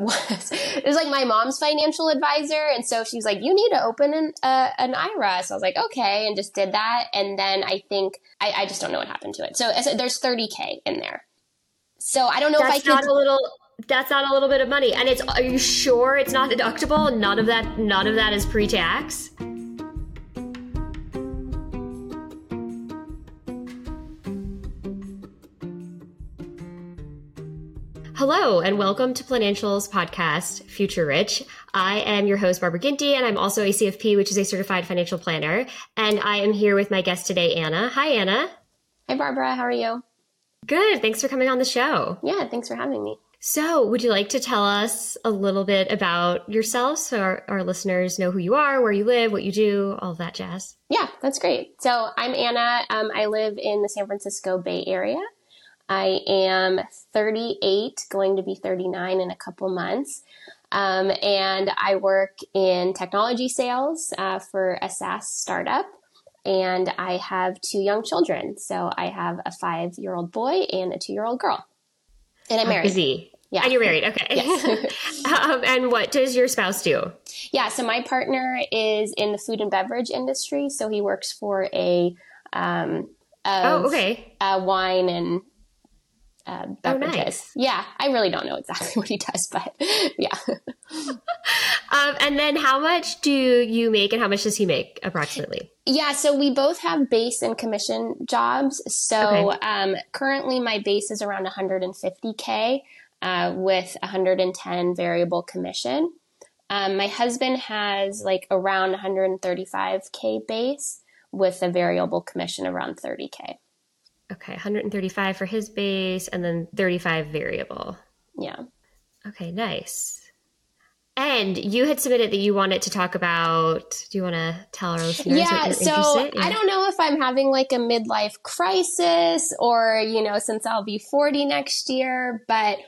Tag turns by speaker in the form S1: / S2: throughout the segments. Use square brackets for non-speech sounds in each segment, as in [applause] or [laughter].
S1: Was. It was like my mom's financial advisor and so she was like you need to open an, uh, an ira so i was like okay and just did that and then i think i, I just don't know what happened to it. So, so there's 30k in there. So i don't know
S2: that's
S1: if i could
S2: not a little that's not a little bit of money. And it's are you sure it's not deductible? None of that none of that is pre-tax Hello, and welcome to Financials podcast, Future Rich. I am your host, Barbara Ginty, and I'm also a CFP, which is a certified financial planner. And I am here with my guest today, Anna. Hi, Anna.
S1: Hi, Barbara. How are you?
S2: Good. Thanks for coming on the show.
S1: Yeah, thanks for having me.
S2: So, would you like to tell us a little bit about yourself so our, our listeners know who you are, where you live, what you do, all that jazz?
S1: Yeah, that's great. So, I'm Anna. Um, I live in the San Francisco Bay Area. I am 38, going to be 39 in a couple months. Um, and I work in technology sales uh, for a SaaS startup. And I have two young children. So I have a five year old boy and a two year old girl. And I'm married.
S2: Busy. Yeah. And you're married. Okay. [laughs]
S1: Yes. [laughs]
S2: um, and what does your spouse do?
S1: Yeah. So my partner is in the food and beverage industry. So he works for a, um,
S2: oh, okay.
S1: Uh, wine and uh, beverages.
S2: Oh, nice.
S1: Yeah, I really don't know exactly [laughs] what he does, but [laughs] yeah. [laughs]
S2: um, and then how much do you make and how much does he make approximately?
S1: Yeah, so we both have base and commission jobs. So okay. um, currently my base is around 150K uh, with 110 variable commission. Um, my husband has like around 135K base with a variable commission around 30K.
S2: Okay, 135 for his base and then 35 variable.
S1: Yeah.
S2: Okay, nice. And you had submitted that you wanted to talk about. Do you want to tell our listeners?
S1: Yeah, so in? I don't know if I'm having like a midlife crisis or, you know, since I'll be 40 next year, but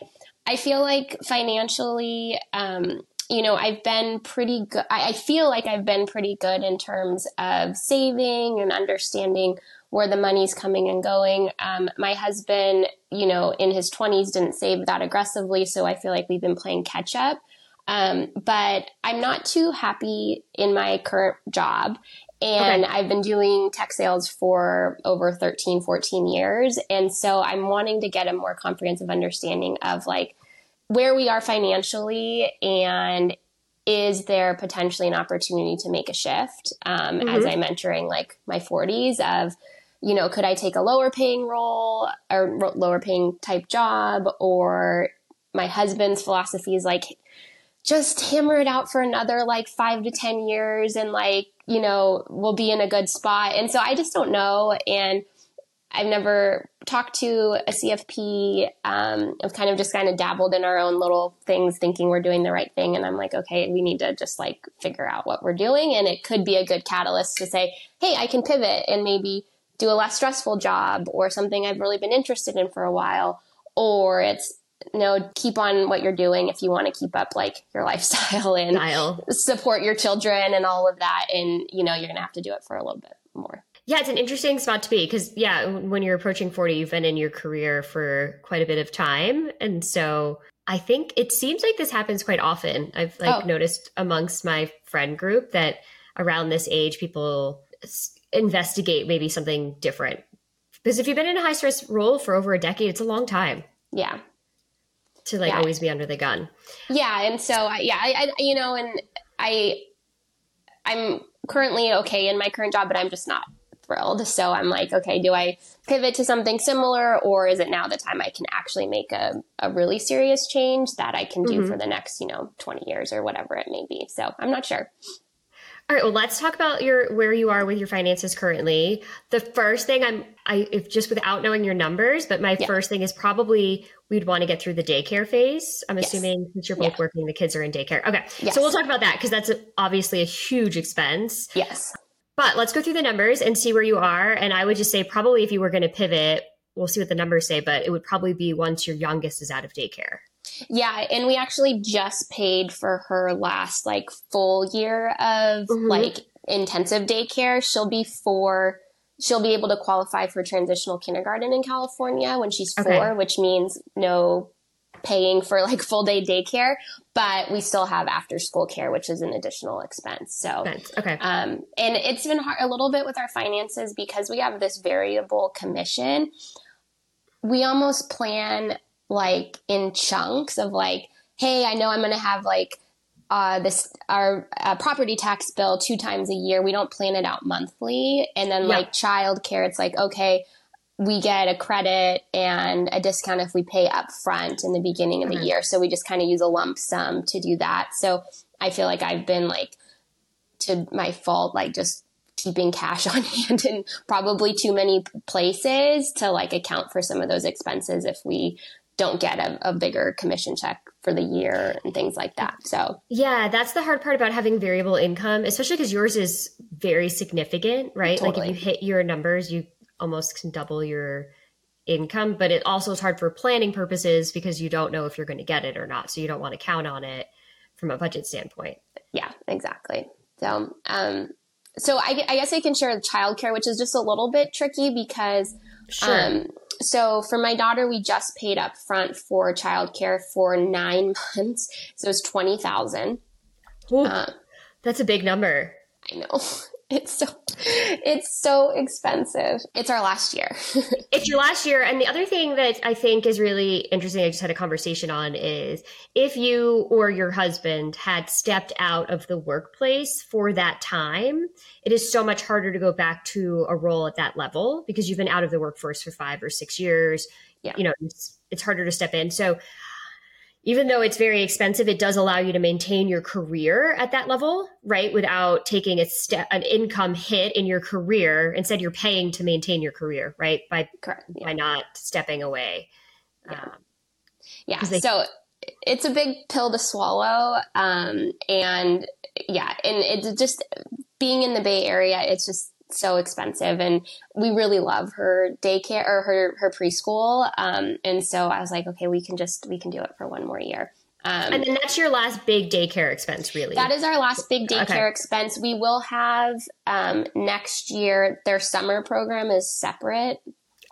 S1: I feel like financially, um, you know, I've been pretty good. I feel like I've been pretty good in terms of saving and understanding where the money's coming and going. Um, my husband, you know, in his 20s didn't save that aggressively, so I feel like we've been playing catch up. Um, but I'm not too happy in my current job. And okay. I've been doing tech sales for over 13, 14 years. And so I'm wanting to get a more comprehensive understanding of like where we are financially and is there potentially an opportunity to make a shift um, mm-hmm. as I'm entering like my 40s of you know, could I take a lower paying role or lower paying type job? Or my husband's philosophy is like, just hammer it out for another like five to 10 years and like, you know, we'll be in a good spot. And so I just don't know. And I've never talked to a CFP. Um, I've kind of just kind of dabbled in our own little things, thinking we're doing the right thing. And I'm like, okay, we need to just like figure out what we're doing. And it could be a good catalyst to say, hey, I can pivot and maybe do a less stressful job or something I've really been interested in for a while. Or it's, you know, keep on what you're doing if you want to keep up like your [laughs] lifestyle and
S2: Style.
S1: support your children and all of that. And, you know, you're going to have to do it for a little bit more.
S2: Yeah, it's an interesting spot to be because, yeah, when you're approaching 40, you've been in your career for quite a bit of time. And so I think it seems like this happens quite often. I've like oh. noticed amongst my friend group that around this age, people investigate maybe something different. Because if you've been in a high stress role for over a decade, it's a long time.
S1: Yeah.
S2: To like yeah. always be under the gun.
S1: Yeah, and so yeah, I, I you know, and I I'm currently okay in my current job, but I'm just not thrilled. So I'm like, okay, do I pivot to something similar or is it now the time I can actually make a, a really serious change that I can do mm-hmm. for the next, you know, 20 years or whatever it may be? So I'm not sure.
S2: All right, well, let's talk about your where you are with your finances currently. The first thing I'm I if just without knowing your numbers, but my yeah. first thing is probably we'd want to get through the daycare phase. I'm yes. assuming since you're both yeah. working, the kids are in daycare. Okay, yes. so we'll talk about that because that's obviously a huge expense.
S1: Yes.
S2: But let's go through the numbers and see where you are. And I would just say probably if you were going to pivot, we'll see what the numbers say, but it would probably be once your youngest is out of daycare.
S1: Yeah, and we actually just paid for her last like full year of mm-hmm. like intensive daycare. She'll be four. She'll be able to qualify for transitional kindergarten in California when she's four, okay. which means no paying for like full day daycare, but we still have after school care, which is an additional expense. So,
S2: okay.
S1: Um, and it's been hard a little bit with our finances because we have this variable commission. We almost plan like in chunks of like, hey, I know I'm going to have like uh, this our uh, property tax bill two times a year. We don't plan it out monthly, and then yeah. like childcare, it's like okay, we get a credit and a discount if we pay up front in the beginning of the year. So we just kind of use a lump sum to do that. So I feel like I've been like to my fault, like just keeping cash [laughs] on hand in probably too many places to like account for some of those expenses if we don't get a, a, bigger commission check for the year and things like that. So,
S2: yeah, that's the hard part about having variable income, especially because yours is very significant, right? Totally. Like if you hit your numbers, you almost can double your income, but it also is hard for planning purposes because you don't know if you're going to get it or not. So, you don't want to count on it from a budget standpoint.
S1: Yeah, exactly. So, um, so I, I guess I can share childcare, which is just a little bit tricky because sure. um, so for my daughter, we just paid up front for childcare for nine [laughs] months. So it's 20,000.
S2: Uh, that's a big number.
S1: I know. [laughs] [laughs] It's so it's so expensive. It's our last year. [laughs]
S2: it's your last year. And the other thing that I think is really interesting, I just had a conversation on is if you or your husband had stepped out of the workplace for that time, it is so much harder to go back to a role at that level because you've been out of the workforce for five or six years. Yeah. You know, it's, it's harder to step in. So even though it's very expensive, it does allow you to maintain your career at that level, right? Without taking a step, an income hit in your career. Instead, you're paying to maintain your career, right? By Correct. Yeah. by not stepping away.
S1: Yeah. Um, yeah. They- so it's a big pill to swallow. Um, and yeah, and it's just being in the Bay Area, it's just so expensive and we really love her daycare or her her preschool um, and so i was like okay we can just we can do it for one more year.
S2: Um, and then that's your last big daycare expense really.
S1: That is our last big daycare okay. expense. We will have um, next year their summer program is separate.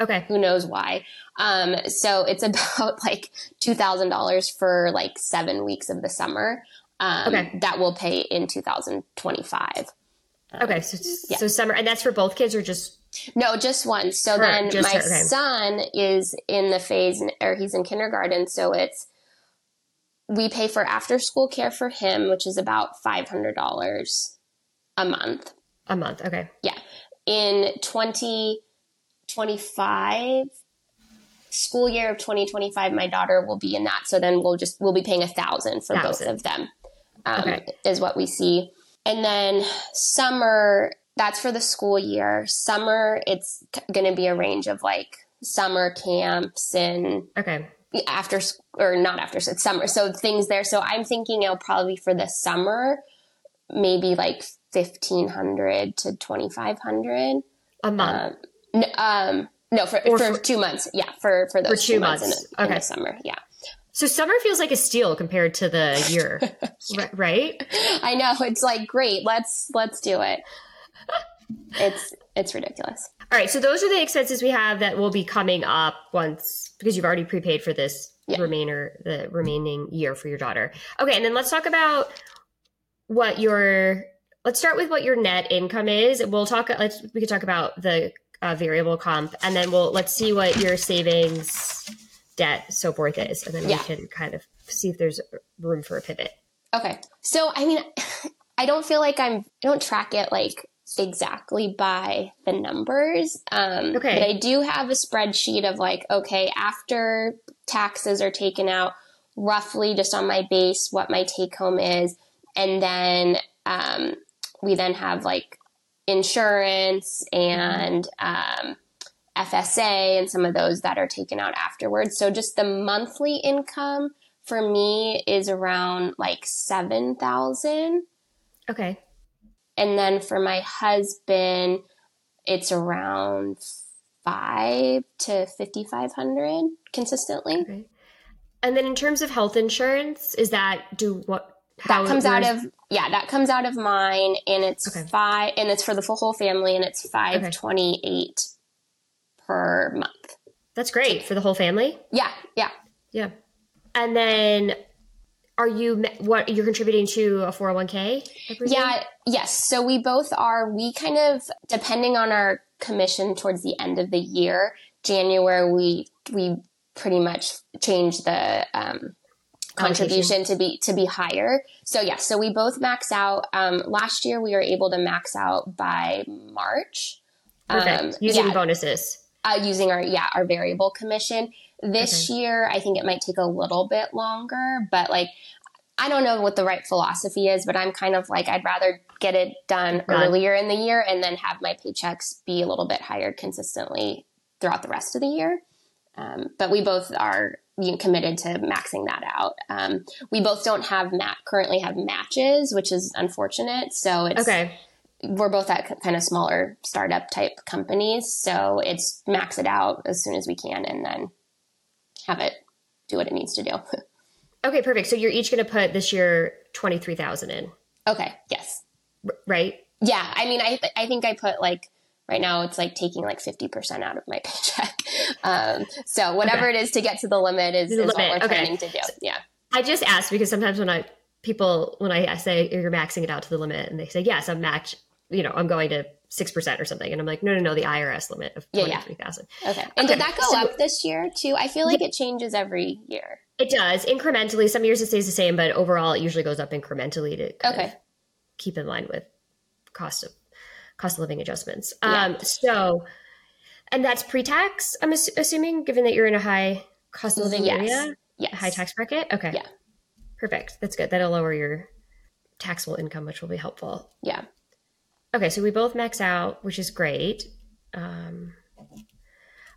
S2: Okay.
S1: Who knows why? Um, so it's [laughs] about like $2000 for like seven weeks of the summer. Um, okay. that will pay in 2025
S2: Okay, so yeah. so summer, and that's for both kids, or just
S1: no, just one. So her, then my her, okay. son is in the phase, or he's in kindergarten, so it's we pay for after school care for him, which is about five hundred dollars a month.
S2: A month, okay.
S1: Yeah, in twenty twenty five school year of 2025 my daughter will be in that so then we'll just we'll be paying a thousand for thousand. both of them um, okay. is what we see and then summer, that's for the school year. Summer, it's going to be a range of like summer camps and
S2: okay.
S1: After or not after it's summer so things there. So i'm thinking it'll probably for the summer maybe like 1500 to 2500
S2: a month?
S1: Um, no, um, no for, for, for, two months. Yeah for for those for two, two months, months. in, okay. in the summer. Yeah
S2: so summer feels like a steal compared to the [laughs] year, right?
S1: I know. It's like great. Let's let's do it. It's it's ridiculous.
S2: All right, so those are the expenses we have that will be coming up once because you've already prepaid for this yeah. remainder the remaining year for your daughter. Okay, and then let's talk about what your let's start with what your net income is. We'll talk let's we could talk about the uh, variable comp and then we'll let's see what your savings debt, so forth is, and then yeah. we can kind of see if there's room for a pivot.
S1: Okay. So, I mean, [laughs] I don't feel like I'm, I don't track it like exactly by the numbers. Um, okay. But I do have a spreadsheet of like, okay, after taxes are taken out, roughly just on my base, what my take home is. And then, um, we then have like insurance and um, FSA and some of those that are taken out afterwards. So just the monthly income for me is around like 7,000.
S2: Okay.
S1: And then for my husband, it's around five to 5,500 consistently. Okay.
S2: And then in terms of health insurance, is that do what?
S1: that comes out of yeah, that comes out of mine, and it's okay. five, and it's for the full whole family, and it's five twenty eight per month.
S2: That's great for the whole family.
S1: Yeah, yeah,
S2: yeah. And then, are you what you're contributing to a 401k?
S1: Yeah, yes. So we both are. We kind of depending on our commission towards the end of the year. January, we we pretty much change the um, contribution to be to be higher. So yeah, so we both max out. Um, last year we were able to max out by March.
S2: Perfect. Um, using yeah, bonuses.
S1: Uh, using our yeah our variable commission. This okay. year I think it might take a little bit longer, but like I don't know what the right philosophy is, but I'm kind of like I'd rather get it done earlier in the year and then have my paychecks be a little bit higher consistently throughout the rest of the year. Um, but we both are committed to maxing that out. Um, we both don't have mat currently have matches, which is unfortunate. So it's
S2: okay.
S1: We're both at kind of smaller startup type companies, so it's max it out as soon as we can, and then have it do what it needs to do. [laughs]
S2: okay, perfect. So you're each going to put this year twenty three thousand in.
S1: Okay. Yes.
S2: R- right.
S1: Yeah. I mean, I I think I put like right now it's like taking like 50% out of my [laughs] paycheck. Um, so whatever okay. it is to get to the limit is, is limit. what we're okay. planning to do. Yeah.
S2: I just asked because sometimes when I, people, when I, say you're maxing it out to the limit and they say, yes, I'm match, you know, I'm going to 6% or something. And I'm like, no, no, no, the IRS limit of 23,000.
S1: Yeah, yeah. Okay. And okay. did that go so, up this year too? I feel like it changes every year.
S2: It does incrementally. Some years it stays the same, but overall it usually goes up incrementally to okay. keep in line with cost of cost of living adjustments. Yeah. Um, so, and that's pre-tax. I'm ass- assuming, given that you're in a high cost of living yes. area,
S1: yes.
S2: high tax bracket. Okay,
S1: yeah,
S2: perfect. That's good. That'll lower your taxable income, which will be helpful.
S1: Yeah.
S2: Okay, so we both max out, which is great. Um,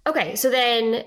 S2: okay, so then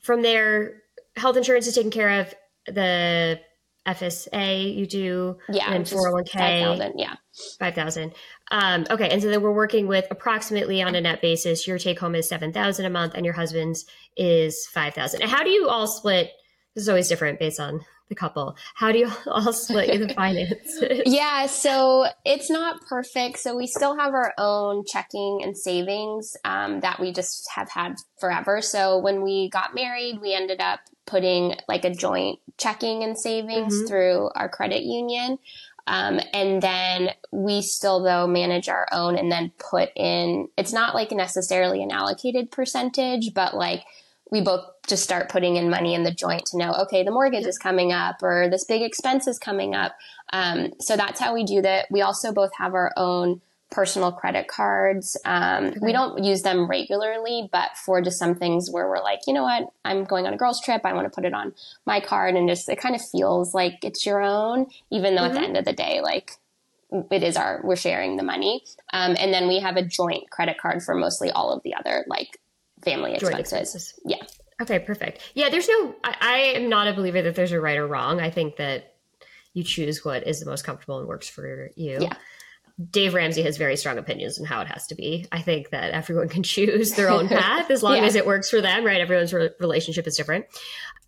S2: from there, health insurance is taken care of. The FSA you do,
S1: yeah,
S2: and 401k, 5,000,
S1: yeah,
S2: 5,000. Um, okay. And so then we're working with approximately on a net basis, your take home is 7,000 a month and your husband's is 5,000. And how do you all split? This is always different based on the couple. How do you [laughs] all split the [laughs] finances?
S1: yeah. So it's not perfect. So we still have our own checking and savings um, that we just have had forever. So when we got married, we ended up putting like a joint checking and savings mm-hmm. through our credit union. Um, and then we still though manage our own and then put in, it's not like necessarily an allocated percentage, but like we both just start putting in money in the joint to know, okay, the mortgage is coming up or this big expense is coming up. Um, so that's how we do that. We also both have our own personal credit cards. Um, okay. We don't use them regularly, but for just some things where we're like, you know what, I'm going on a girls' trip. I want to put it on my card, and just it kind of feels like it's your own, even though mm-hmm. at the mm-hmm. end of the day, like it is our we're sharing the money. Um, and then we have a joint credit card for mostly all of the other like family expenses. expenses. Yeah.
S2: Okay, perfect. Yeah, there's no. I, I am not a believer that there's a right or wrong. I think that you choose what is the most comfortable and works for you.
S1: Yeah.
S2: Dave Ramsey has very strong opinions on how it has to be. I think that everyone can [laughs] choose their own path as long [laughs] yeah. as it works for them, right? Everyone's re- relationship is different.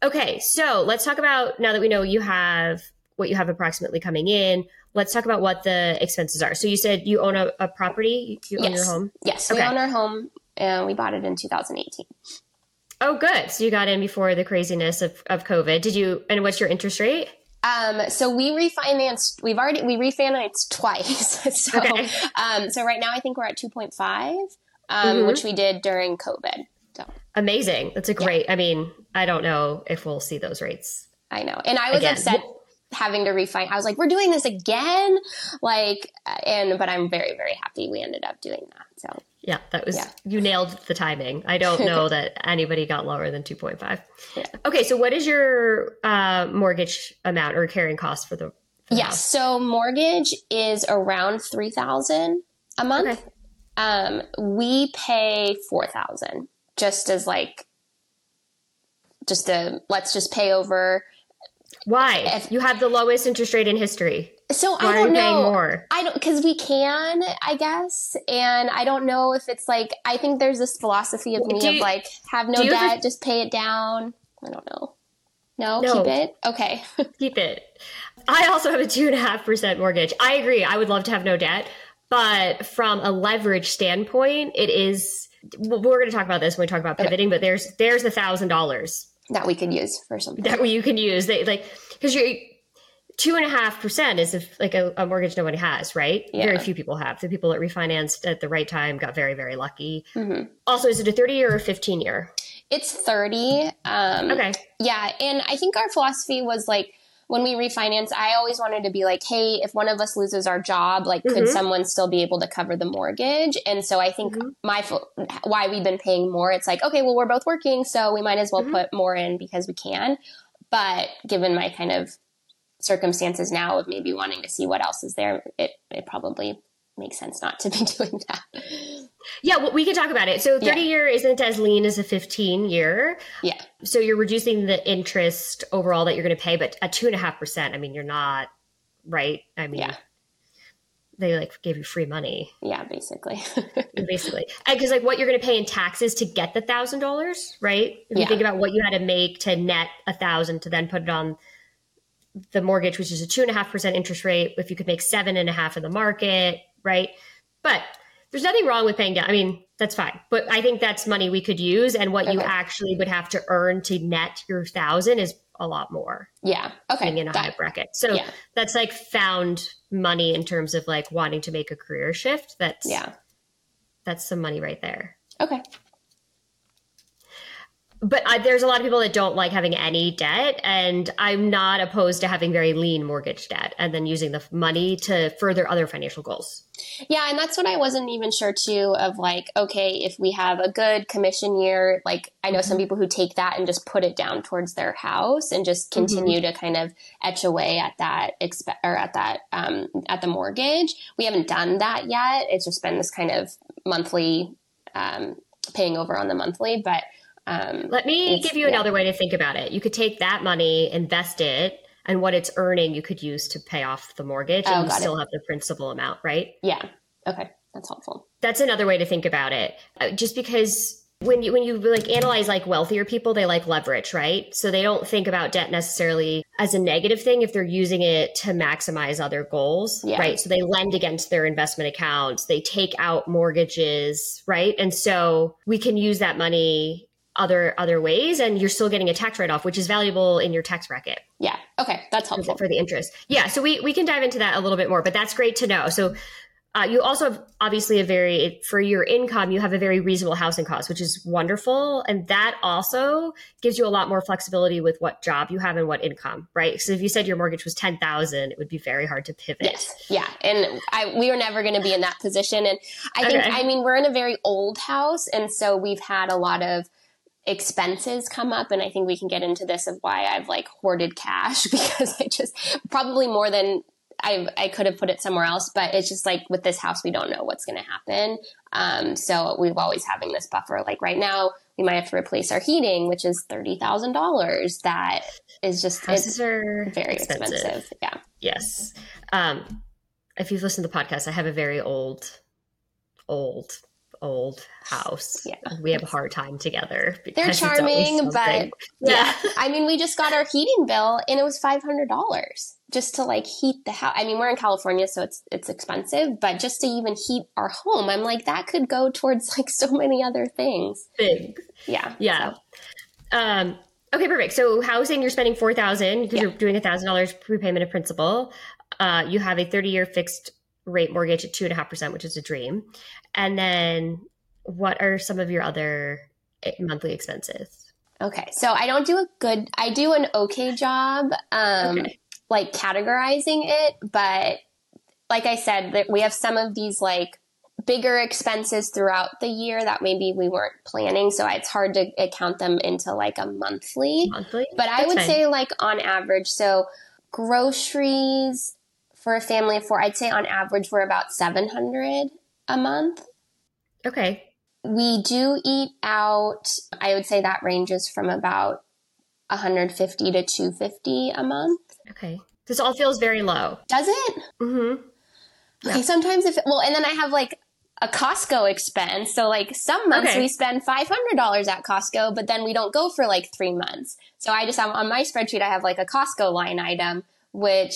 S2: Okay, so let's talk about now that we know you have what you have approximately coming in. Let's talk about what the expenses are. So you said you own a, a property. You own
S1: yes.
S2: your home.
S1: Yes, okay. we own our home, and we bought it in 2018.
S2: Oh, good. So you got in before the craziness of, of COVID. Did you? And what's your interest rate?
S1: Um, so we refinanced. We've already we refinanced twice. [laughs] so okay. um, so right now I think we're at two point five, um, mm-hmm. which we did during COVID. So
S2: amazing. That's a great. Yeah. I mean, I don't know if we'll see those rates.
S1: I know, and I was again. upset having to refine. I was like, we're doing this again, like, and but I'm very very happy we ended up doing that. So
S2: yeah, that was yeah. you nailed the timing. I don't [laughs] know that anybody got lower than 2.5. Yeah. Okay, so what is your uh, mortgage amount or carrying cost for the
S1: Yes. So mortgage is around three thousand a month. Okay. Um, we pay four thousand just as like just a let's just pay over.
S2: Why? If, you have the lowest interest rate in history.
S1: So Why I don't know. More? I don't because we can, I guess, and I don't know if it's like I think there's this philosophy of me of like have no debt, just pay it down. I don't know. No, no. keep it. Okay, [laughs]
S2: keep it. I also have a two and a half percent mortgage. I agree. I would love to have no debt, but from a leverage standpoint, it is. We're going to talk about this when we talk about pivoting, okay. but there's there's a thousand dollars
S1: that we could use for something
S2: that you can use. They, like because you're two and a half percent is if, like a, a, mortgage nobody has, right? Yeah. Very few people have. The people that refinanced at the right time got very, very lucky. Mm-hmm. Also, is it a 30 year or 15 year?
S1: It's 30. Um,
S2: okay.
S1: Yeah. And I think our philosophy was like, when we refinance, I always wanted to be like, hey, if one of us loses our job, like, mm-hmm. could someone still be able to cover the mortgage? And so I think mm-hmm. my why we've been paying more, it's like, okay, well, we're both working, so we might as well mm-hmm. put more in because we can. But given my kind of circumstances now of maybe wanting to see what else is there, it, it probably makes sense not to be [laughs] doing that.
S2: Yeah, well, we can talk about it. So 30 yeah. year isn't as lean as a 15 year.
S1: Yeah.
S2: So you're reducing the interest overall that you're going to pay, but at two and a half percent, I mean, you're not right. I mean, yeah. They like gave you free money.
S1: Yeah, basically. [laughs]
S2: basically, because like what you're going to pay in taxes to get the thousand dollars, right? If yeah. you think about what you had to make to net a thousand to then put it on the mortgage, which is a two and a half percent interest rate, if you could make seven and a half in the market, right? But there's nothing wrong with paying down. I mean, that's fine. But I think that's money we could use. And what okay. you actually would have to earn to net your thousand is a lot more.
S1: Yeah. Okay.
S2: In a high bracket. So yeah. that's like found money in terms of like wanting to make a career shift. That's
S1: yeah.
S2: That's some money right there.
S1: Okay
S2: but I, there's a lot of people that don't like having any debt and i'm not opposed to having very lean mortgage debt and then using the money to further other financial goals
S1: yeah and that's what i wasn't even sure too of like okay if we have a good commission year like i know some mm-hmm. people who take that and just put it down towards their house and just mm-hmm. continue mm-hmm. to kind of etch away at that exp- or at that um, at the mortgage we haven't done that yet it's just been this kind of monthly um, paying over on the monthly but um,
S2: Let me give you yeah. another way to think about it. You could take that money, invest it, and what it's earning, you could use to pay off the mortgage, oh, and you still it. have the principal amount, right?
S1: Yeah. Okay, that's helpful.
S2: That's another way to think about it. Uh, just because when you when you like analyze like wealthier people they like leverage right so they don't think about debt necessarily as a negative thing if they're using it to maximize other goals yeah. right so they lend against their investment accounts they take out mortgages right and so we can use that money other other ways and you're still getting a tax write-off which is valuable in your tax bracket.
S1: Yeah. Okay. That's helpful.
S2: for the interest? Yeah. So we we can dive into that a little bit more but that's great to know. So uh, you also have obviously a very for your income you have a very reasonable housing cost which is wonderful and that also gives you a lot more flexibility with what job you have and what income right? So if you said your mortgage was 10000 it would be very hard to pivot.
S1: Yes. Yeah. And I, we are never going to be in that position and i think okay. i mean we're in a very old house and so we've had a lot of expenses come up and i think we can get into this of why i've like hoarded cash [laughs] because i just probably more than I, I could have put it somewhere else, but it's just like with this house, we don't know what's going to happen. Um, so we've always having this buffer. Like right now, we might have to replace our heating, which is thirty thousand dollars. That is just
S2: houses are
S1: very expensive. expensive. Yeah.
S2: Yes. Um, if you've listened to the podcast, I have a very old, old old house. Yeah. We have a hard time together.
S1: They're charming, but [laughs] yeah. yeah. I mean, we just got our heating bill and it was $500 just to like heat the house. I mean, we're in California, so it's, it's expensive, but just to even heat our home, I'm like, that could go towards like so many other things.
S2: Big.
S1: Yeah.
S2: Yeah. So. Um, okay, perfect. So housing, you're spending 4000 because yeah. you're doing a $1,000 prepayment of principal. Uh, you have a 30 year fixed rate mortgage at two and a half percent, which is a dream. And then what are some of your other eh, monthly expenses?
S1: Okay. So I don't do a good, I do an okay job, um, okay. like categorizing it, but like I said, we have some of these like bigger expenses throughout the year that maybe we weren't planning. So it's hard to account them into like a monthly.
S2: Monthly.
S1: But I would fine. say like on average, so groceries, for a family of four, I'd say on average we're about 700 a month.
S2: Okay.
S1: We do eat out. I would say that ranges from about 150 to 250 a month.
S2: Okay. This all feels very low.
S1: Does it?
S2: Mm-hmm.
S1: Yeah. Okay, sometimes if well, and then I have like a Costco expense. So like some months okay. we spend five hundred dollars at Costco, but then we don't go for like three months. So I just have on my spreadsheet I have like a Costco line item, which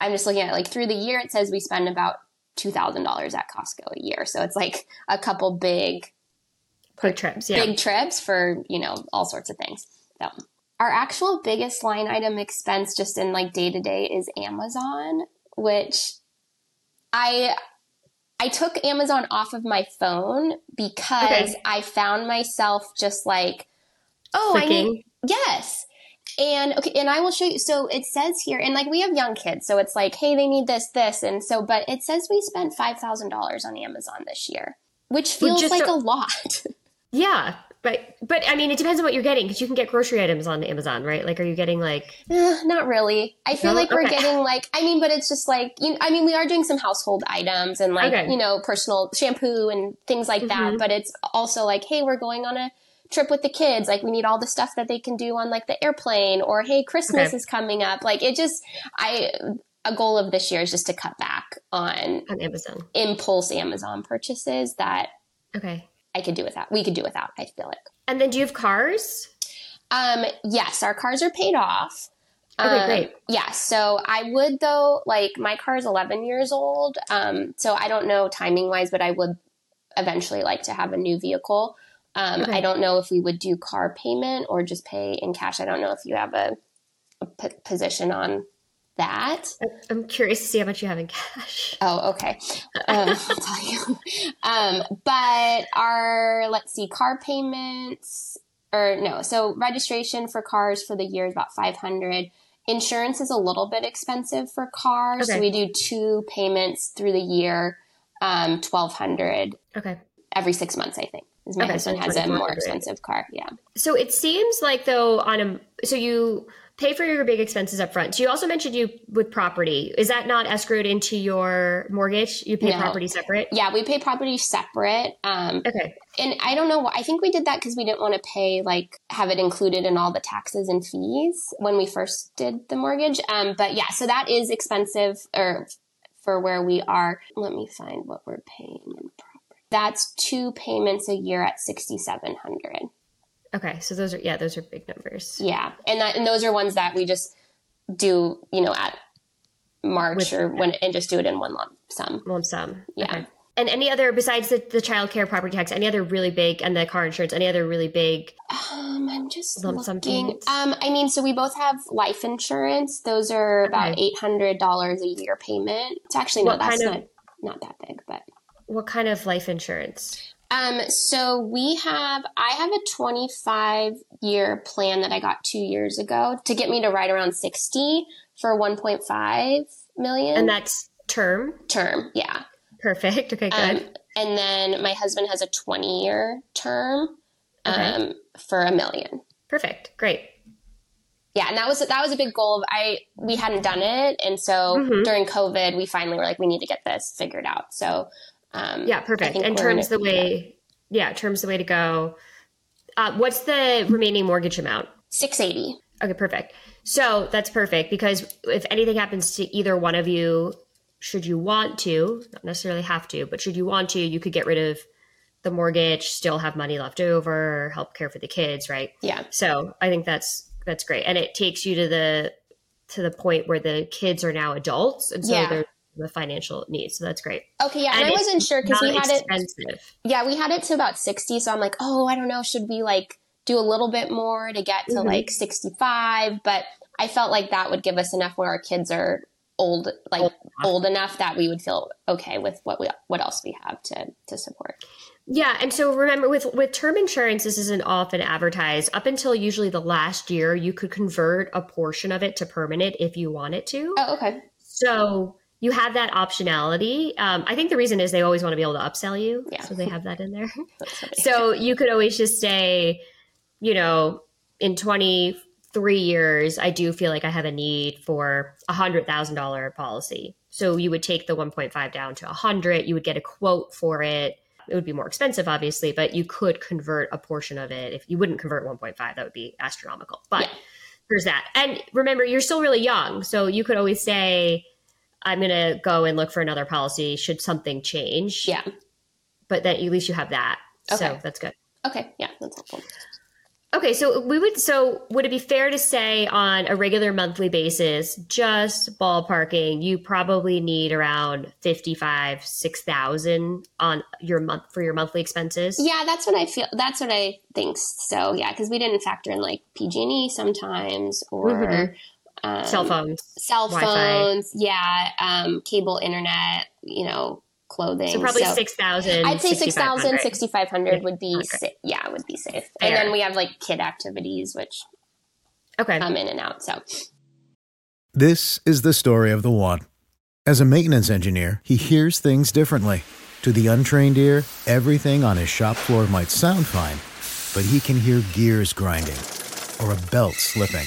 S1: I'm just looking at like through the year it says we spend about two thousand dollars at Costco a year. So it's like a couple big
S2: big trips, yeah.
S1: Big trips for, you know, all sorts of things. So our actual biggest line item expense just in like day to day is Amazon, which I I took Amazon off of my phone because okay. I found myself just like, oh, Clicking. I need yes. And okay, and I will show you. So it says here, and like we have young kids, so it's like, hey, they need this, this, and so, but it says we spent five thousand dollars on Amazon this year, which feels like a, a lot. [laughs]
S2: Yeah, but but I mean, it depends on what you're getting because you can get grocery items on Amazon, right? Like, are you getting like?
S1: Uh, [sighs] not really. I feel no? like we're okay. getting like. I mean, but it's just like you. I mean, we are doing some household items and like okay. you know personal shampoo and things like mm-hmm. that. But it's also like, hey, we're going on a trip with the kids. Like, we need all the stuff that they can do on like the airplane, or hey, Christmas okay. is coming up. Like, it just I a goal of this year is just to cut back on
S2: on Amazon
S1: impulse Amazon purchases that.
S2: Okay
S1: I could do without. We could do without. I feel like.
S2: And then, do you have cars?
S1: Um, yes, our cars are paid off.
S2: Okay, um, great.
S1: Yeah, so I would though, like my car is 11 years old, um, so I don't know timing wise, but I would eventually like to have a new vehicle. Um, okay. I don't know if we would do car payment or just pay in cash. I don't know if you have a, a p- position on that.
S2: I'm curious to see how much you have in cash.
S1: Oh, okay. Um, [laughs] I'll tell you. Um, but our, let's see, car payments, or no, so registration for cars for the year is about 500 Insurance is a little bit expensive for cars. Okay. So we do two payments through the year, um, 1200
S2: Okay.
S1: Every six months, I think. My okay, husband so has a more expensive car. Yeah.
S2: So it seems like though on a, so you, pay for your big expenses up front. So you also mentioned you with property. Is that not escrowed into your mortgage? You pay no. property separate?
S1: Yeah, we pay property separate. Um,
S2: okay.
S1: And I don't know. I think we did that because we didn't want to pay like have it included in all the taxes and fees when we first did the mortgage. Um, but yeah, so that is expensive or for where we are. Let me find what we're paying in property. That's two payments a year at sixty seven hundred.
S2: Okay, so those are yeah, those are big numbers.
S1: Yeah, and that and those are ones that we just do, you know, at March With, or when and just do it in one lump sum.
S2: Lump sum.
S1: Yeah. Okay.
S2: And any other besides the, the child care property tax, any other really big and the car insurance, any other really big
S1: um I'm just lump sum payments? Um I mean so we both have life insurance. Those are about okay. eight hundred dollars a year payment. It's actually not that's of, not, not that big, but
S2: what kind of life insurance?
S1: Um, so we have, I have a 25 year plan that I got two years ago to get me to right around 60 for 1.5 million.
S2: And that's term?
S1: Term, yeah.
S2: Perfect. Okay, good.
S1: Um, and then my husband has a 20 year term um, okay. for a million.
S2: Perfect. Great.
S1: Yeah, and that was that was a big goal. Of, I we hadn't done it, and so mm-hmm. during COVID, we finally were like, we need to get this figured out. So
S2: um, yeah, perfect. And terms the way, yeah. terms the way to go. Uh, what's the remaining mortgage amount?
S1: Six eighty.
S2: Okay, perfect. So that's perfect because if anything happens to either one of you, should you want to, not necessarily have to, but should you want to, you could get rid of the mortgage, still have money left over, help care for the kids, right?
S1: Yeah.
S2: So I think that's that's great, and it takes you to the to the point where the kids are now adults, and so yeah. they're the financial needs. So that's great.
S1: Okay, yeah, and, and I wasn't sure because we had expensive. it. Yeah, we had it to about sixty. So I'm like, oh, I don't know, should we like do a little bit more to get to mm-hmm. like sixty five? But I felt like that would give us enough where our kids are old, like old enough. old enough that we would feel okay with what we what else we have to to support.
S2: Yeah, and so remember with with term insurance, this isn't often advertised. Up until usually the last year, you could convert a portion of it to permanent if you wanted to.
S1: Oh, okay.
S2: So you have that optionality. Um, I think the reason is they always want to be able to upsell you.
S1: Yeah.
S2: So they have that in there. [laughs] so you could always just say, you know, in twenty three years, I do feel like I have a need for a hundred thousand dollar policy. So you would take the 1.5 down to a hundred. You would get a quote for it. It would be more expensive, obviously, but you could convert a portion of it. If you wouldn't convert 1.5, that would be astronomical. But yeah. there's that. And remember, you're still really young, so you could always say, "I'm going to go and look for another policy should something change."
S1: Yeah.
S2: But then at least you have that. Okay. So that's good.
S1: Okay. Yeah, that's helpful.
S2: Okay, so we would so would it be fair to say on a regular monthly basis, just ballparking, you probably need around 55 6,000 on your month for your monthly expenses?
S1: Yeah, that's what I feel that's what I think. So, yeah, cuz we didn't factor in like PG&E sometimes or mm-hmm.
S2: Um, cell phones.
S1: Cell phones, yeah, um, cable internet, you know, clothing.
S2: So probably so 6,000.
S1: I'd say 6,000, 6,500 would be, okay. yeah, would be safe. Fair. And then we have like kid activities, which
S2: okay.
S1: come in and out. So
S3: this is the story of the one. As a maintenance engineer, he hears things differently. To the untrained ear, everything on his shop floor might sound fine, but he can hear gears grinding or a belt slipping.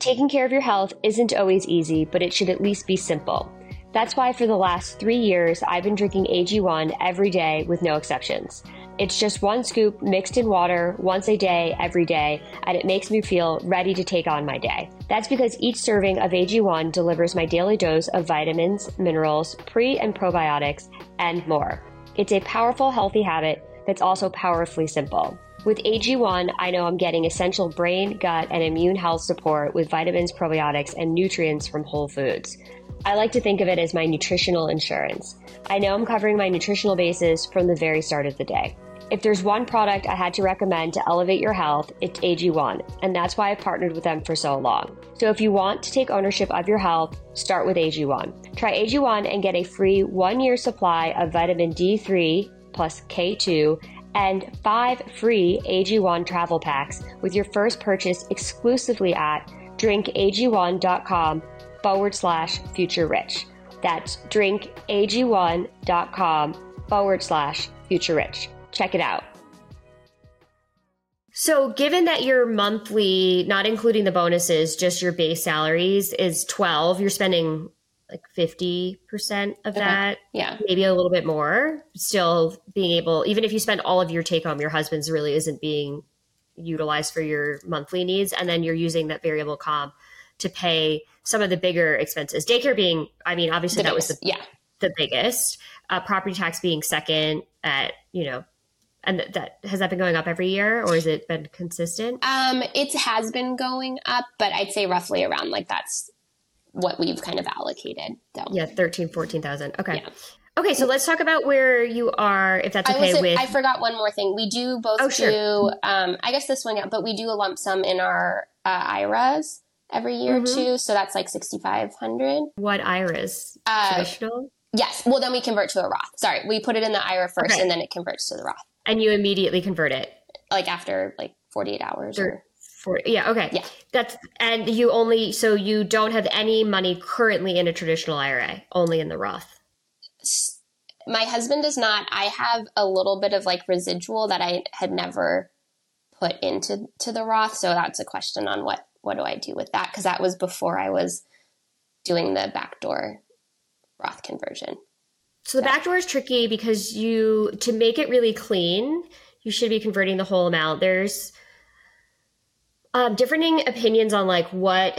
S2: Taking care of your health isn't always easy, but it should at least be simple. That's why for the last three years, I've been drinking AG1 every day with no exceptions. It's just one scoop mixed in water once a day, every day, and it makes me feel ready to take on my day. That's because each serving of AG1 delivers my daily dose of vitamins, minerals, pre and probiotics, and more. It's a powerful, healthy habit that's also powerfully simple. With AG1, I know I'm getting essential brain, gut, and immune health support with vitamins, probiotics, and nutrients from whole foods. I like to think of it as my nutritional insurance. I know I'm covering my nutritional bases from the very start of the day. If there's one product I had to recommend to elevate your health, it's AG1, and that's why I've partnered with them for so long. So if you want to take ownership of your health, start with AG1. Try AG1 and get a free one year supply of vitamin D3 plus K2 and five free AG1 travel packs with your first purchase exclusively at drinkag1.com forward slash future rich. That's drinkag1.com forward slash future rich. Check it out. So, given that your monthly, not including the bonuses, just your base salaries is 12, you're spending like 50% of okay. that.
S1: Yeah.
S2: Maybe a little bit more. Still being able, even if you spend all of your take home, your husband's really isn't being utilized for your monthly needs. And then you're using that variable comp to pay some of the bigger expenses. Daycare being, I mean, obviously the that biggest. was the,
S1: yeah.
S2: the biggest. Uh, property tax being second at, you know, and that has that been going up every year or has it been consistent?
S1: Um, it has been going up, but I'd say roughly around like that's what we've kind of allocated. So
S2: yeah, 13, 14,000. Okay. Yeah. Okay, so let's talk about where you are, if that's okay
S1: I
S2: with.
S1: I forgot one more thing. We do both
S2: oh, sure.
S1: do. Um, I guess this one, yeah, but we do a lump sum in our uh, IRAs every year mm-hmm. too. So that's like sixty five hundred.
S2: What IRAs? Uh, Traditional.
S1: Yes. Well, then we convert to a Roth. Sorry, we put it in the IRA first, okay. and then it converts to the Roth.
S2: And you immediately convert it,
S1: like after like forty eight hours. or,
S2: for yeah, okay.
S1: Yeah.
S2: That's and you only so you don't have any money currently in a traditional IRA, only in the Roth.
S1: My husband does not. I have a little bit of like residual that I had never put into to the Roth, so that's a question on what what do I do with that because that was before I was doing the backdoor Roth conversion.
S2: So the so. backdoor is tricky because you to make it really clean, you should be converting the whole amount. There's um, differing opinions on like what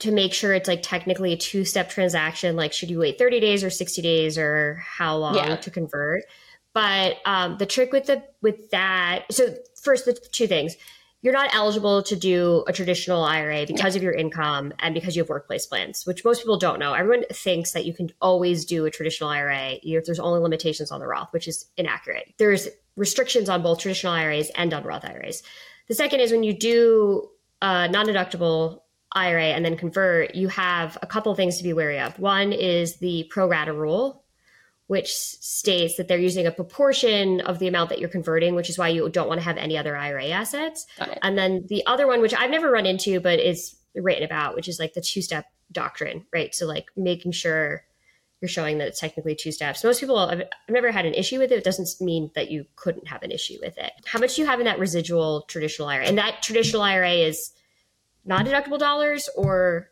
S2: to make sure it's like technically a two step transaction. Like, should you wait 30 days or 60 days or how long yeah. to convert? But um, the trick with the with that, so first the two things, you're not eligible to do a traditional IRA because of your income and because you have workplace plans, which most people don't know. Everyone thinks that you can always do a traditional IRA if there's only limitations on the Roth, which is inaccurate. There's restrictions on both traditional IRAs and on Roth IRAs. The second is when you do a non-deductible IRA and then convert, you have a couple things to be wary of. One is the pro rata rule, which states that they're using a proportion of the amount that you're converting, which is why you don't want to have any other IRA assets. And then the other one, which I've never run into, but is written about, which is like the two step doctrine, right? So, like making sure you're showing that it's technically two steps. Most people, I've, I've never had an issue with it. It doesn't mean that you couldn't have an issue with it. How much do you have in that residual traditional IRA? And that traditional IRA is non deductible dollars or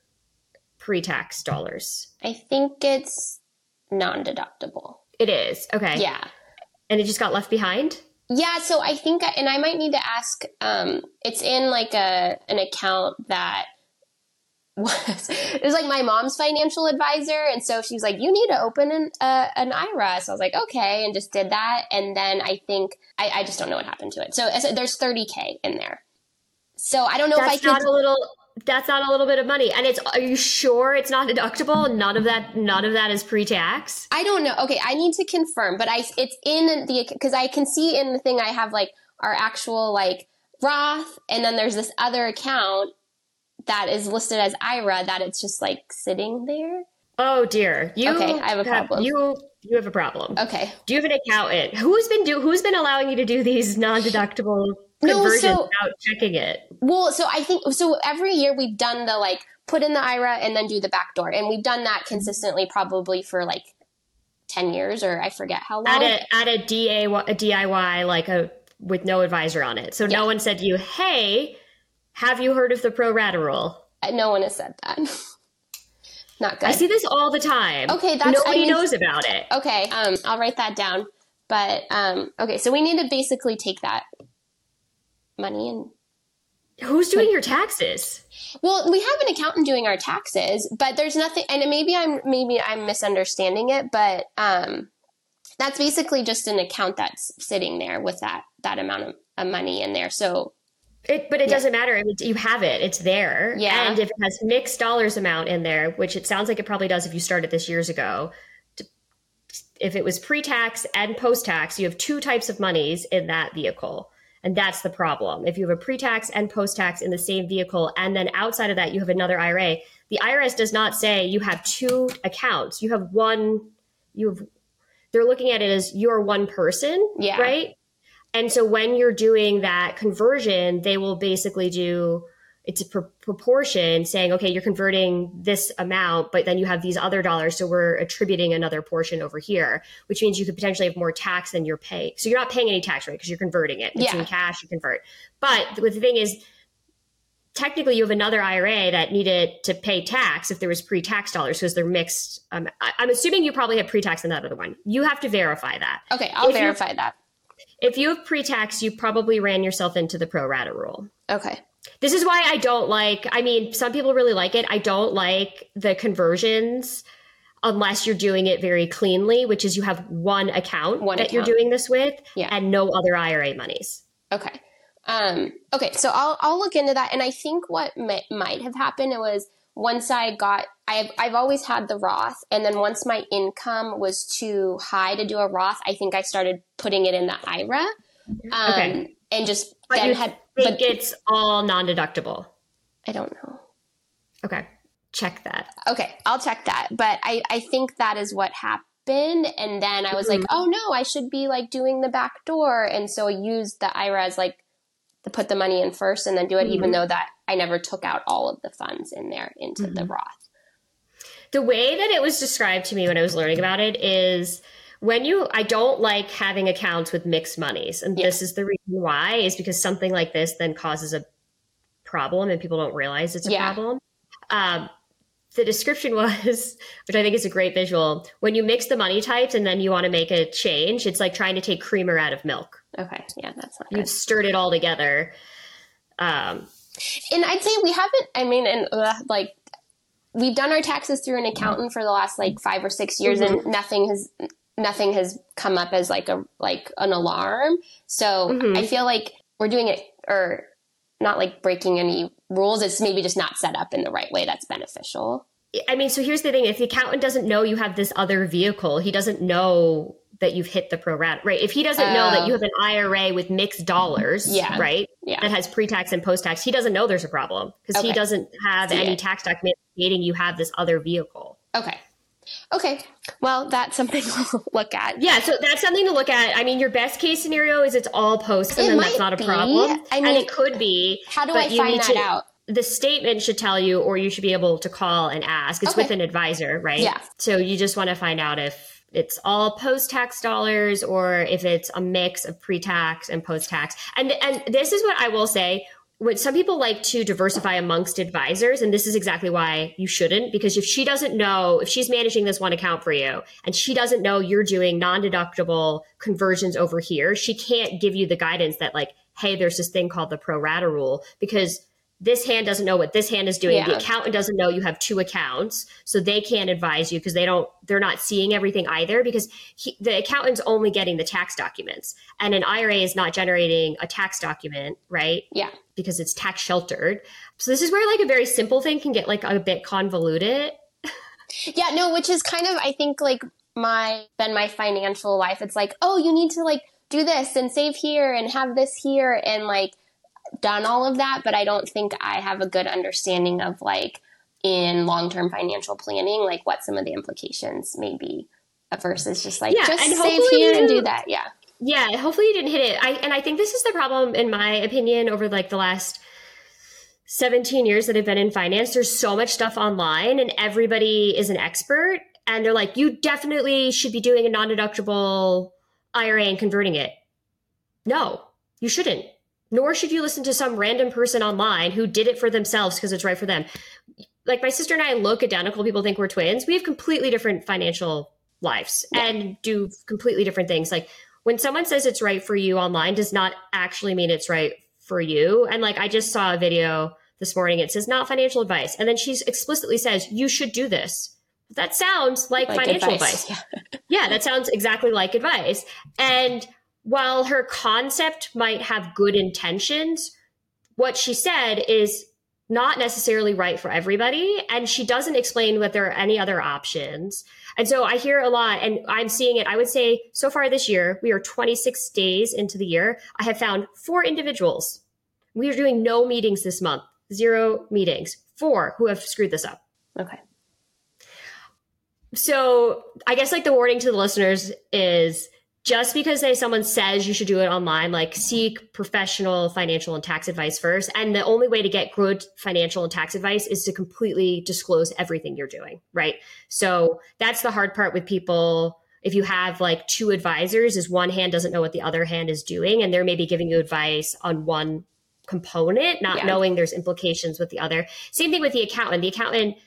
S2: pre tax dollars?
S1: I think it's non deductible.
S2: It is. Okay.
S1: Yeah.
S2: And it just got left behind?
S1: Yeah, so I think, and I might need to ask. Um, it's in like a an account that was it was like my mom's financial advisor, and so she was like, "You need to open an uh, an IRA." So I was like, "Okay," and just did that. And then I think I, I just don't know what happened to it. So, so there's 30k in there. So I don't know
S2: That's
S1: if I could.
S2: Not a little that's not a little bit of money and it's are you sure it's not deductible none of that none of that is pre-tax
S1: i don't know okay i need to confirm but i it's in the because i can see in the thing i have like our actual like roth and then there's this other account that is listed as ira that it's just like sitting there
S2: oh dear you
S1: okay i have a problem
S2: you you have a problem
S1: okay
S2: do you have an accountant who's been do who's been allowing you to do these non-deductible [laughs] conversions no, so, without checking it.
S1: Well, so I think so every year we've done the like put in the IRA and then do the back door. And we've done that consistently probably for like 10 years or I forget how long.
S2: At a at a, DA, a DIY like a with no advisor on it. So yeah. no one said to you, "Hey, have you heard of the pro rata rule?"
S1: Uh, no one has said that. [laughs] Not good.
S2: I see this all the time.
S1: Okay, that's
S2: nobody I mean, knows about it.
S1: Okay, um, I'll write that down. But um, okay, so we need to basically take that money and
S2: Who's doing your taxes?
S1: Well, we have an accountant doing our taxes, but there's nothing and maybe I'm maybe I'm misunderstanding it, but um that's basically just an account that's sitting there with that that amount of, of money in there. So
S2: it, but it yeah. doesn't matter. I mean, you have it; it's there.
S1: Yeah.
S2: And if it has mixed dollars amount in there, which it sounds like it probably does if you started this years ago, if it was pre-tax and post-tax, you have two types of monies in that vehicle. And that's the problem. If you have a pre tax and post tax in the same vehicle, and then outside of that, you have another IRA, the IRS does not say you have two accounts. You have one, you have, they're looking at it as you're one person,
S1: yeah.
S2: right? And so when you're doing that conversion, they will basically do it's a pr- proportion saying, okay, you're converting this amount, but then you have these other dollars. So we're attributing another portion over here, which means you could potentially have more tax than you're paying. So you're not paying any tax rate because you're converting it. It's yeah. in cash, you convert. But the thing is, technically you have another IRA that needed to pay tax if there was pre-tax dollars because they're mixed. Um, I, am assuming you probably have pre-tax in that other one. You have to verify that.
S1: Okay, I'll if verify that.
S2: If you have pre-tax, you probably ran yourself into the pro rata rule.
S1: Okay.
S2: This is why I don't like, I mean, some people really like it. I don't like the conversions unless you're doing it very cleanly, which is you have one account one that account. you're doing this with
S1: yeah.
S2: and no other IRA monies.
S1: Okay. Um, okay, so I'll I'll look into that. And I think what may, might have happened was once I got I've I've always had the Roth, and then once my income was too high to do a Roth, I think I started putting it in the IRA. Um, okay. And just
S2: but then had but, it's all non-deductible.
S1: I don't know.
S2: Okay, check that.
S1: Okay, I'll check that. But I I think that is what happened. And then I was mm-hmm. like, oh no, I should be like doing the back door. And so I used the IRA as like to put the money in first and then do it, mm-hmm. even though that I never took out all of the funds in there into mm-hmm. the Roth.
S2: The way that it was described to me when I was learning about it is when you i don't like having accounts with mixed monies and yeah. this is the reason why is because something like this then causes a problem and people don't realize it's a yeah. problem um, the description [laughs] was which i think is a great visual when you mix the money types and then you want to make a change it's like trying to take creamer out of milk
S1: okay yeah that's not
S2: you've stirred it all together um,
S1: and i'd say we haven't i mean and uh, like we've done our taxes through an accountant for the last like five or six years mm-hmm. and nothing has nothing has come up as like a like an alarm. So mm-hmm. I feel like we're doing it or not like breaking any rules. It's maybe just not set up in the right way that's beneficial.
S2: I mean, so here's the thing: if the accountant doesn't know you have this other vehicle, he doesn't know that you've hit the pro rata, right? If he doesn't uh, know that you oh. have an IRA with mixed dollars,
S1: yeah,
S2: right,
S1: yeah.
S2: that has pre-tax and post-tax, he doesn't know there's a problem because okay. he doesn't have any it. tax document stating you have this other vehicle.
S1: Okay. Okay. Well, that's something [laughs] we'll look at.
S2: Yeah, so that's something to look at. I mean, your best case scenario is it's all post and it then that's not a problem. I mean, and it could be.
S1: How do I find that
S2: to,
S1: out?
S2: the statement should tell you, or you should be able to call and ask. It's okay. with an advisor, right?
S1: Yeah.
S2: So you just want to find out if it's all post-tax dollars or if it's a mix of pre-tax and post-tax. And and this is what I will say. When some people like to diversify amongst advisors, and this is exactly why you shouldn't, because if she doesn't know, if she's managing this one account for you and she doesn't know you're doing non-deductible conversions over here, she can't give you the guidance that like, hey, there's this thing called the pro rata rule because this hand doesn't know what this hand is doing. Yeah. The accountant doesn't know you have two accounts, so they can't advise you because they don't. They're not seeing everything either because he, the accountant's only getting the tax documents, and an IRA is not generating a tax document, right?
S1: Yeah,
S2: because it's tax sheltered. So this is where like a very simple thing can get like a bit convoluted.
S1: yeah, no, which is kind of I think like my been my financial life. It's like oh, you need to like do this and save here and have this here and like done all of that, but I don't think I have a good understanding of like in long term financial planning, like what some of the implications may be versus just like
S2: yeah,
S1: just save here and do that. Yeah.
S2: Yeah. Hopefully you didn't hit it. I and I think this is the problem in my opinion over like the last 17 years that I've been in finance. There's so much stuff online and everybody is an expert and they're like, you definitely should be doing a non-deductible IRA and converting it. No, you shouldn't nor should you listen to some random person online who did it for themselves because it's right for them. Like my sister and I look identical. People think we're twins. We have completely different financial lives yeah. and do completely different things. Like when someone says it's right for you online does not actually mean it's right for you. And like I just saw a video this morning. It says not financial advice. And then she explicitly says, you should do this. That sounds like, like financial advice. advice. Yeah. yeah, that sounds exactly like advice. And while her concept might have good intentions, what she said is not necessarily right for everybody. And she doesn't explain that there are any other options. And so I hear a lot, and I'm seeing it. I would say so far this year, we are 26 days into the year. I have found four individuals. We are doing no meetings this month, zero meetings, four who have screwed this up.
S1: Okay.
S2: So I guess like the warning to the listeners is just because they, someone says you should do it online, like seek professional financial and tax advice first. And the only way to get good financial and tax advice is to completely disclose everything you're doing, right? So that's the hard part with people. If you have like two advisors, is one hand doesn't know what the other hand is doing, and they're maybe giving you advice on one component, not yeah. knowing there's implications with the other. Same thing with the accountant. The accountant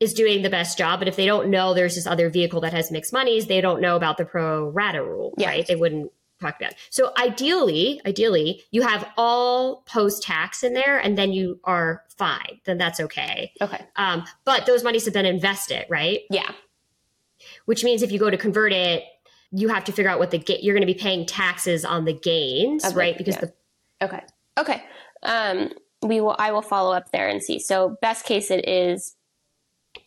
S2: is doing the best job. But if they don't know there's this other vehicle that has mixed monies, they don't know about the pro rata rule, yeah. right? They wouldn't talk about. It. So ideally, ideally, you have all post tax in there, and then you are fine. Then that's okay.
S1: Okay.
S2: Um, but those monies have been invested, right?
S1: Yeah.
S2: Which means if you go to convert it, you have to figure out what the ga- you're going to be paying taxes on the gains, of right? because yeah. the
S1: okay, okay. Um, we will. I will follow up there and see. So best case, it is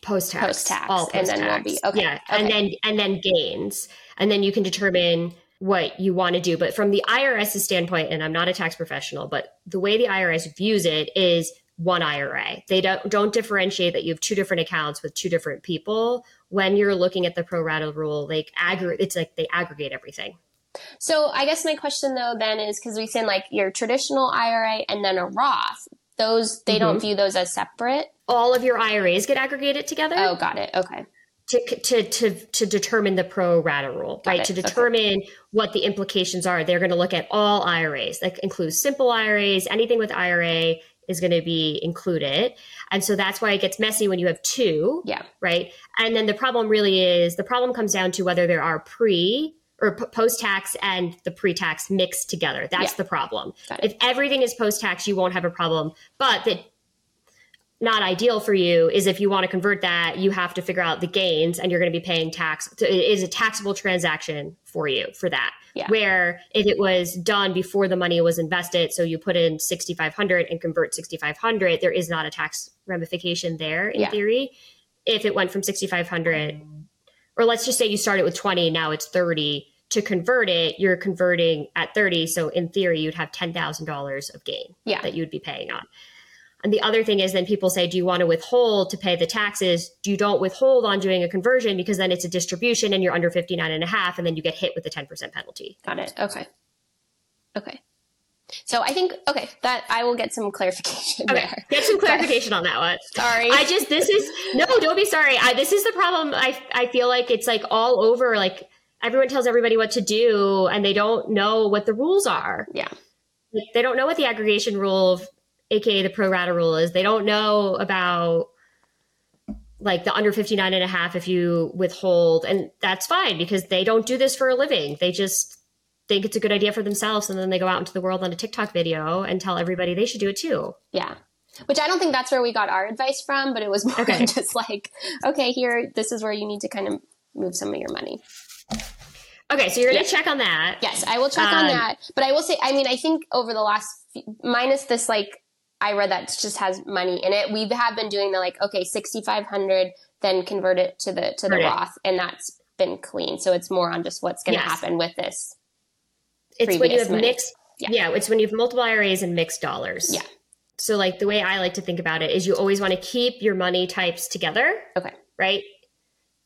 S2: post tax,
S1: post tax, all post-tax. and then we'll be okay.
S2: Yeah,
S1: okay.
S2: and then and then gains, and then you can determine what you want to do. But from the IRS's standpoint, and I'm not a tax professional, but the way the IRS views it is one IRA. They don't don't differentiate that you have two different accounts with two different people. When you're looking at the pro rata rule, like aggregate, it's like they aggregate everything.
S1: So I guess my question though then is because we said like your traditional IRA and then a Roth, those they mm-hmm. don't view those as separate
S2: all of your IRAs get aggregated together.
S1: Oh, got it. Okay.
S2: To, to, to, to determine the pro rata rule, got right? It. To determine okay. what the implications are, they're going to look at all IRAs. That includes simple IRAs, anything with IRA is going to be included. And so that's why it gets messy when you have two.
S1: Yeah.
S2: Right. And then the problem really is the problem comes down to whether there are pre or p- post tax and the pre tax mixed together. That's yeah. the problem. If everything is post tax, you won't have a problem. But the not ideal for you is if you want to convert that, you have to figure out the gains and you're going to be paying tax. It is a taxable transaction for you for that.
S1: Yeah.
S2: Where if it was done before the money was invested, so you put in 6,500 and convert 6,500, there is not a tax ramification there in
S1: Yeah.
S2: theory. If it went from 6,500, or let's just say you started with 20, now it's 30. To convert it, you're converting at 30. So in theory, you'd have $10,000 of gain
S1: Yeah.
S2: that you'd be paying on. And the other thing is then people say, do you want to withhold to pay the taxes? Do you don't withhold on doing a conversion because then it's a distribution and you're under 59 and a half and then you get hit with a 10% penalty.
S1: Got it. Okay. Okay. So I think okay that I will get some clarification
S2: Okay.
S1: there.
S2: Get some [laughs] clarification on that one.
S1: Sorry.
S2: I just, this is, no, don't be sorry. I, this is the problem. I, I feel like it's like all over. Like everyone tells everybody what to do and they don't know what the rules are.
S1: yeah.
S2: Like, they don't know what the aggregation rule, aka the pro rata rule, is. They don't know about like the under 59 and a half if you withhold. And that's fine because they don't do this for a living. They just think it's a good idea for themselves. And then they go out into the world on a TikTok video and tell everybody they should do it too.
S1: Yeah. Which I don't think that's where we got our advice from, but it was more
S2: Okay. [laughs]
S1: just like, okay, here, this is where you need to kind of move some of your money.
S2: Okay, so you're going to
S1: Yeah.
S2: check on that.
S1: Yes, I will check on
S2: Um,
S1: that. But I will say, I mean, I think over the last, few, minus this, like, IRA that just has money in it. We have been doing the like, okay, 6,500, then convert it to the, to the. Roth. And that's been clean. So it's more on just what's going to
S2: Yes.
S1: happen with this.
S2: It's when you have
S1: money.
S2: mixed,
S1: Yeah.
S2: yeah. it's when you have multiple IRAs and mixed dollars.
S1: Yeah.
S2: So, like, the way I like to think about it is you always want to keep your money types together.
S1: Okay.
S2: right?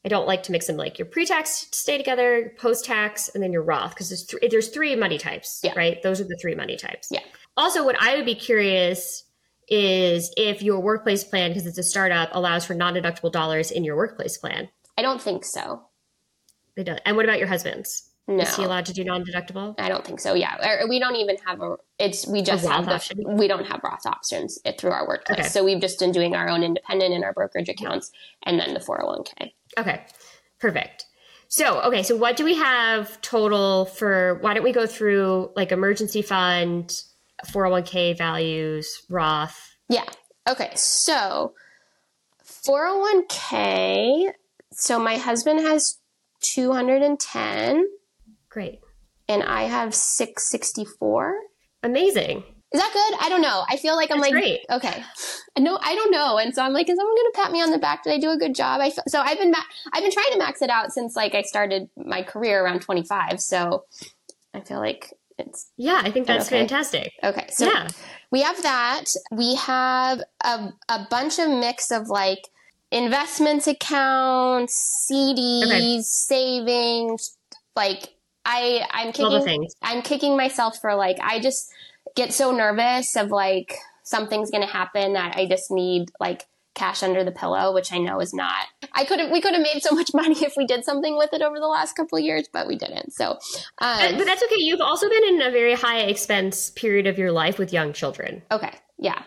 S2: I don't like to mix them like your pre-tax stay together, post-tax, and then your Roth because there's three, there's three money types,
S1: Yeah.
S2: right? Those are the three money types.
S1: Yeah.
S2: Also, what I would be curious is if your workplace plan, because it's a startup, allows for non-deductible dollars in your workplace plan.
S1: I don't think so.
S2: They don't. And what about your husband's?
S1: No.
S2: Is he allowed to do non-deductible?
S1: I don't think so. Yeah, we don't even have a. It's we just have the.
S2: option?
S1: We don't have Roth options through our workplace,
S2: Okay.
S1: so we've just been doing our own independent in our brokerage accounts, and then the four hundred one k.
S2: Okay, perfect. So, okay, so what do we have total for? Why don't we go through like emergency fund, 401k values, Roth?
S1: Yeah. Okay. So, four hundred one k. So my husband has two hundred and ten,
S2: Great.
S1: and I have six sixty four.
S2: Amazing.
S1: Is that good? I don't know. I feel like I'm
S2: That's
S1: like
S2: great.
S1: okay. No, I don't know, and so I'm like, is someone going to pat me on the back? Did I do a good job? I feel, so I've been ma- I've been trying to max it out since like I started my career around 25. So I feel like it's
S2: Yeah, I think that's
S1: Okay.
S2: fantastic.
S1: okay. So
S2: yeah.
S1: we have that. We have a a bunch of mix of like investments accounts, CDs,
S2: Okay.
S1: savings. Like I I'm kicking. I'm kicking myself for like I just get so nervous of like something's going to happen that I just need like cash under the pillow, which I know is not. I could have we could have made so much [laughs] money if we did something with it over the last couple of years, but we didn't. So, um,
S2: But that's okay. You've also been in a very high expense period of your life with young children.
S1: okay, yeah.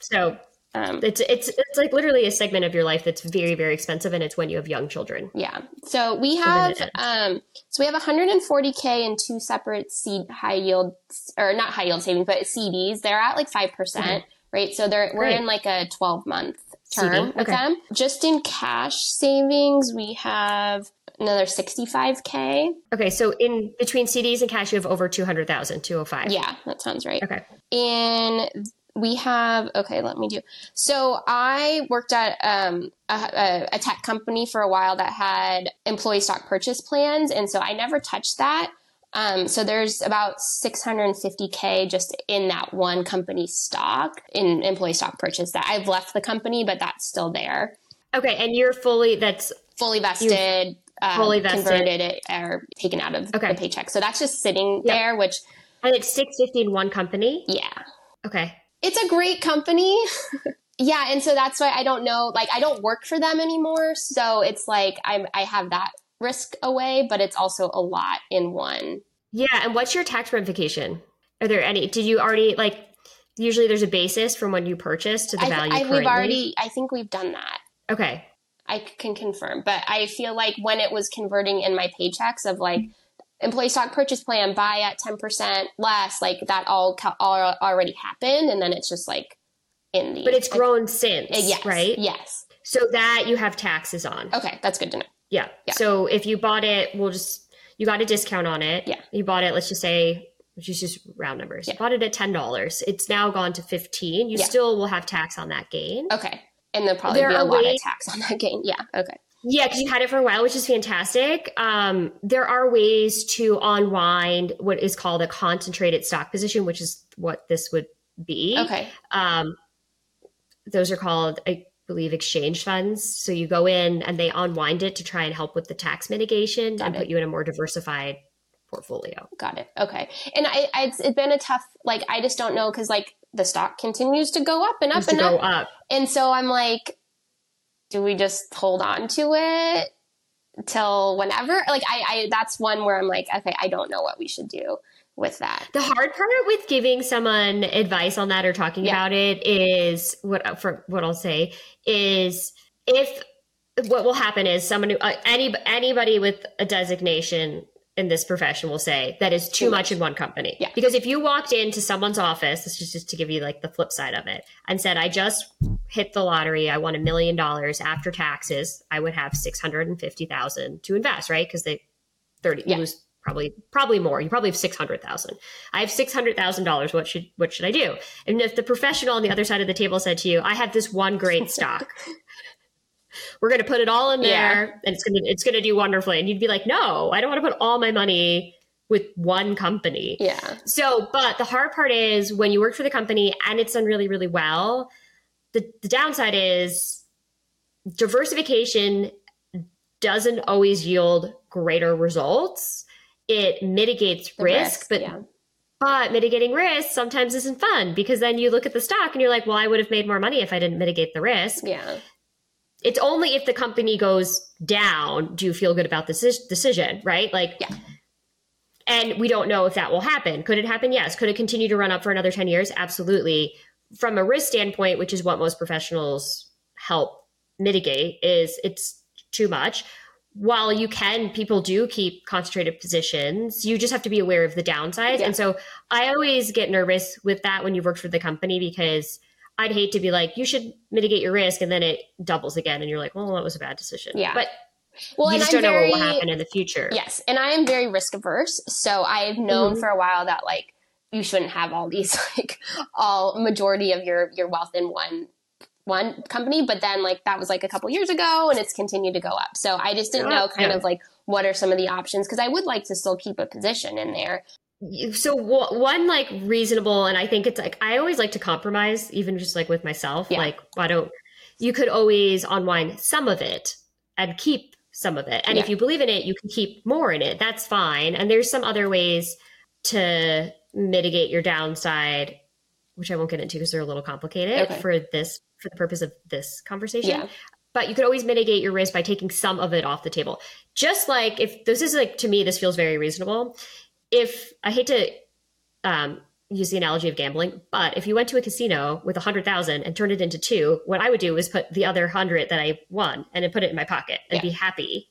S2: So
S1: Um,
S2: it's it's it's like literally a segment of your life that's very very expensive, and it's when you have young children.
S1: Yeah. So we have um so we have 140k in two separate seed high yield or not high yield savings but CDs. They're at like 5%, percent right? So they're we're
S2: Great.
S1: in like a 12 month term
S2: CD,
S1: with
S2: okay.
S1: them. Just in cash savings, we have another 65k.
S2: Okay, so in between CDs and cash, you have over 200,000, 205.
S1: Yeah, that sounds right.
S2: Okay.
S1: and we have okay let me do so i worked at um, a, a, a tech company for a while that had employee stock purchase plans and so i never touched that um, so there's about 650k just in that one company stock in employee stock purchase that i've left the company but that's still there
S2: Okay, and you're fully that's
S1: fully vested um,
S2: fully vested.
S1: converted it or taken out of
S2: Okay.
S1: the paycheck so that's just sitting
S2: Yep.
S1: there which
S2: and it's 650 in one company.
S1: yeah
S2: Okay.
S1: it's a great company. [laughs] yeah, and so that's why I don't know. Like, I don't work for them anymore, so it's like I'm I have that risk away, but it's also a lot in one.
S2: Yeah, and what's your tax ramification? Are there any? Did you already like? Usually, there's a basis from when you purchase to the
S1: I,
S2: value.
S1: I,
S2: currently.
S1: we've already. I think we've done that.
S2: Okay.
S1: I can confirm, but I feel like when it was converting in my paychecks of like employee stock purchase plan, buy at ten percent less, like that all, all already happened, and then it's just like in the.
S2: But it's grown since, uh, yes, right?
S1: Yes.
S2: So that you have taxes on.
S1: Okay, that's good to know.
S2: Yeah. yeah. So if you bought it, we'll just you got a discount on it.
S1: Yeah.
S2: You bought it, let's just say which is just round numbers. Yeah. You bought it at ten dollars. It's now gone to fifteen. You yeah. still will have tax on that gain.
S1: Okay. And there'll probably there be a lot ways- of tax on that gain. Yeah. Okay.
S2: Yeah, because you had it for a while, which is fantastic. Um, there are ways to unwind what is called a concentrated stock position, which is what this would be.
S1: Okay. Um,
S2: those are called, I believe, exchange funds. So you go in and they unwind it to try and help with the tax mitigation Got and it. put you in a more diversified portfolio.
S1: Got it. Okay. And I, I it's, it's been a tough, like, I just don't know because, like, the stock continues to go up and up and up. up. And so I'm like, do we just hold on to it till whenever? Like I, I that's one where I'm like, okay, I don't know what we should do with that.
S2: The hard part with giving someone advice on that or talking yeah. about it is what for what I'll say is if what will happen is someone who, uh, any anybody with a designation in this profession will say that is too, too much. much in one company.
S1: Yeah.
S2: Because if you walked into someone's office, this is just to give you like the flip side of it, and said, I just hit the lottery, I won a million dollars after taxes, I would have six hundred and fifty thousand to invest, right? Because they thirty yeah. lose probably probably more. You probably have six hundred thousand. I have six hundred thousand dollars. What should what should I do? And if the professional on the other side of the table said to you, I have this one great stock [laughs] we're going to put it all in there yeah. and it's going to it's going to do wonderfully and you'd be like no i don't want to put all my money with one company
S1: yeah
S2: so but the hard part is when you work for the company and it's done really really well the, the downside is diversification doesn't always yield greater results it mitigates risk, risk, but yeah. But mitigating risk sometimes isn't fun because then you look at the stock and you're like, well, I would have made more money if I didn't mitigate the risk.
S1: Yeah
S2: it's only if the company goes down do you feel good about this decision, right? Like,
S1: yeah.
S2: And we don't know if that will happen. Could it happen? Yes. Could it continue to run up for another 10 years? Absolutely. From a risk standpoint, which is what most professionals help mitigate, is it's too much. While you can, people do keep concentrated positions. You just have to be aware of the downsides. Yeah. And so I always get nervous with that when you've worked for the company because I'd hate to be like, you should mitigate your risk, and then it doubles again, and you're like, well, that was a bad decision.
S1: Yeah,
S2: but
S1: well,
S2: you just
S1: don't
S2: very, know what will happen in the future.
S1: Yes, and I am very risk averse, so I've known mm-hmm. for a while that like you shouldn't have all these [laughs] like all majority of your your wealth in one one company but then like that was like a couple years ago and it's continued to go up so i just didn't know kind yeah. of like what are some of the options because i would like to still keep a position in there
S2: so one like reasonable and i think it's like i always like to compromise even just like with myself yeah. like why don't you could always unwind some of it and keep some of it and yeah. if you believe in it you can keep more in it that's fine and there's some other ways to mitigate your downside which i won't get into because they're a little complicated okay. for this for the purpose of this conversation yeah. but you could always mitigate your risk by taking some of it off the table just like if this is like to me this feels very reasonable if I hate to um, use the analogy of gambling, but if you went to a casino with a hundred thousand and turned it into two, what I would do is put the other hundred that I won and then put it in my pocket and yeah. be happy,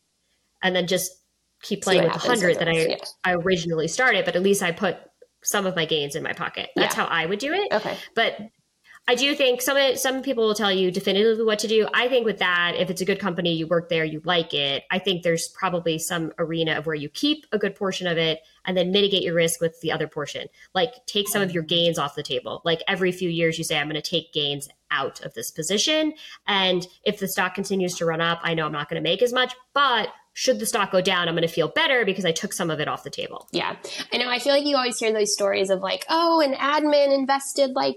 S2: and then just keep playing with the hundred that I yeah. I originally started. But at least I put some of my gains in my pocket. That's yeah. how I would do it.
S1: Okay,
S2: but I do think some some people will tell you definitively what to do. I think with that, if it's a good company, you work there, you like it. I think there's probably some arena of where you keep a good portion of it and then mitigate your risk with the other portion. Like take some of your gains off the table. Like every few years, you say, I'm going to take gains out of this position. And if the stock continues to run up, I know I'm not going to make as much, but should the stock go down, I'm going to feel better because I took some of it off the table.
S1: Yeah. I know. I feel like you always hear those stories of like, oh, an admin invested like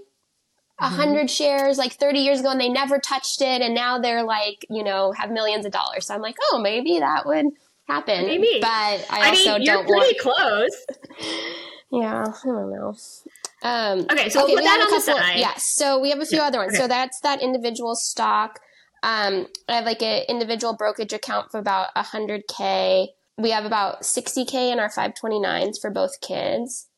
S1: a mm-hmm. hundred shares like 30 years ago and they never touched it and now they're like you know have millions of dollars. So i'm like oh maybe that would happen.
S2: Maybe.
S1: But i, I also
S2: mean, you're
S1: don't
S2: pretty
S1: want
S2: close. [laughs]
S1: Yeah i don't know. Um,
S2: okay so okay, put that on the side.
S1: Yes so we have a few yeah. other ones. okay. so that's that individual stock. Um, i have like an individual brokerage account for about 100k we have about 60k in our 529s for both kids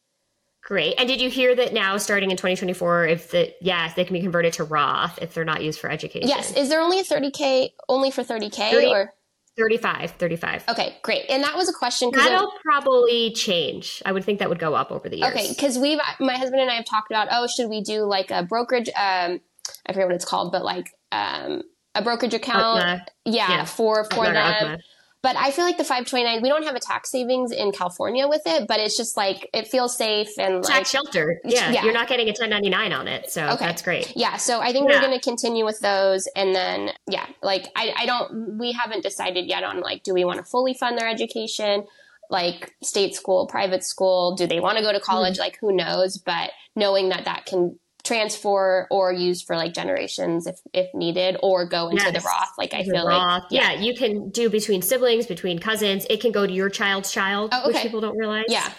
S2: Great. And did you hear that now, starting in 2024, if the yes, they can be converted to Roth if they're not used for education?
S1: Yes. Is there only a 30k only for 30k 30, or
S2: 35? 35.
S1: Okay, great. And that was a question.
S2: That'll it, probably change. I would think that would go up over the years.
S1: Okay, because we've my husband and I have talked about oh, should we do like a brokerage? Um, I forget what it's called, but like um, a brokerage account. Yeah, yeah, for for them. But I feel like the 529, we don't have a tax savings in California with it, but it's just like it feels safe and
S2: tax
S1: like,
S2: shelter. Yeah, yeah, you're not getting a 1099 on it, so okay. that's great.
S1: Yeah, so I think yeah. we're going to continue with those, and then yeah, like I, I don't, we haven't decided yet on like, do we want to fully fund their education? like state school, private school? Do they want to go to college? Mm-hmm. Like, who knows? But knowing that that can transfer or use for like generations if if needed or go into yes. the Roth. Like I the feel Roth.
S2: like yeah. yeah. you can do between siblings, between cousins. It can go to your child's child, oh, okay. which people don't realize.
S1: Yeah.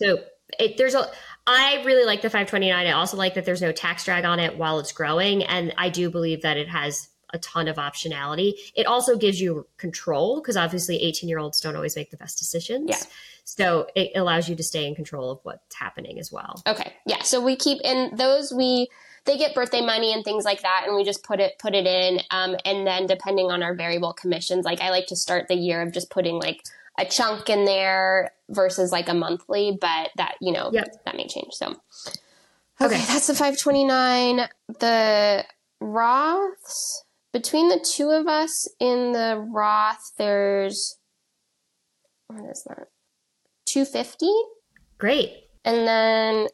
S2: So it, there's a I really like the 529. I also like that there's no tax drag on it while it's growing and I do believe that it has a ton of optionality. It also gives you control because obviously 18 year olds don't always make the best decisions.
S1: Yeah.
S2: So it allows you to stay in control of what's happening as well.
S1: Okay. Yeah. So we keep in those we they get birthday money and things like that and we just put it put it in um, and then depending on our variable commissions like i like to start the year of just putting like a chunk in there versus like a monthly but that you know yep. that may change so okay, okay that's the 529 the roths between the two of us in the roth there's what is that 250.
S2: Great.
S1: And then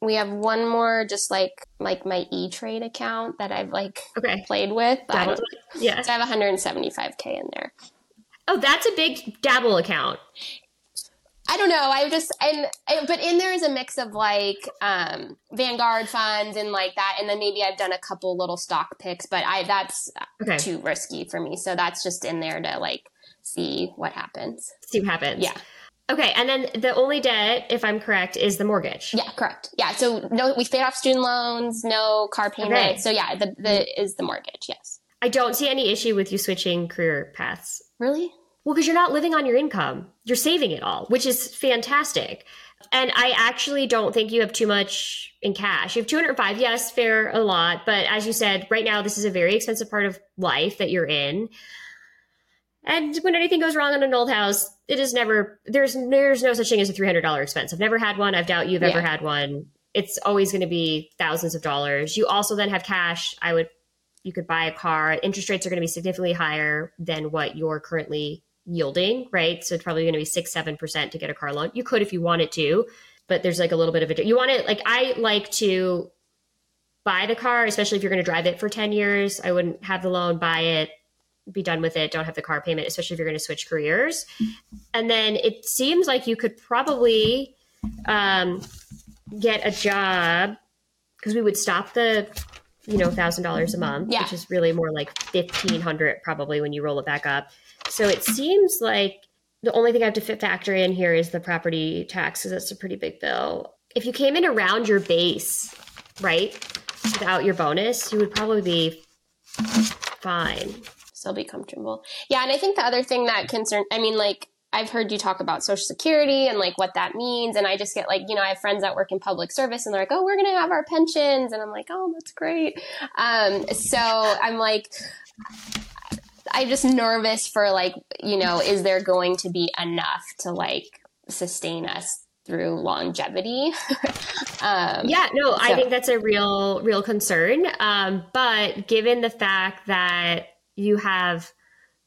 S1: we have one more just like like my E Trade account that I've like
S2: okay.
S1: played with.
S2: Yeah.
S1: So I have 175k in there.
S2: Oh, that's a big dabble account.
S1: I don't know. I just and, but in there is a mix of like um Vanguard funds and like that, and then maybe I've done a couple little stock picks, but I that's okay. too risky for me. So that's just in there to like see what happens.
S2: See what happens.
S1: Yeah.
S2: Okay, and then the only debt, if I'm correct, is the mortgage.
S1: Yeah, correct. Yeah, so no, we paid off student loans, no car payment. Okay. So yeah, the the is the mortgage. Yes.
S2: I don't see any issue with you switching career paths.
S1: Really?
S2: Well, because you're not living on your income, you're saving it all, which is fantastic. And I actually don't think you have too much in cash. You have 205, yes, fair a lot, but as you said, right now this is a very expensive part of life that you're in. And when anything goes wrong in an old house, it is never there's there's no such thing as a three hundred dollar expense. I've never had one. I doubt you've yeah. ever had one. It's always going to be thousands of dollars. You also then have cash. I would you could buy a car. Interest rates are going to be significantly higher than what you're currently yielding, right? So it's probably going to be six seven percent to get a car loan. You could if you wanted to, but there's like a little bit of a you want it like I like to buy the car, especially if you're going to drive it for ten years. I wouldn't have the loan, buy it be done with it, don't have the car payment, especially if you're going to switch careers. And then it seems like you could probably um, get a job because we would stop the, you know, thousand dollars a month,
S1: yeah.
S2: which is really more like fifteen hundred probably when you roll it back up. So it seems like the only thing I have to fit factor in here is the property tax because that's a pretty big bill. If you came in around your base, right, without your bonus, you would probably be fine
S1: still be comfortable. Yeah, and I think the other thing that concern I mean like I've heard you talk about social security and like what that means and I just get like, you know, I have friends that work in public service and they're like, "Oh, we're going to have our pensions." And I'm like, "Oh, that's great." Um so I'm like I'm just nervous for like, you know, is there going to be enough to like sustain us through longevity. [laughs]
S2: um, yeah, no, so. I think that's a real, real concern. Um, but given the fact that you have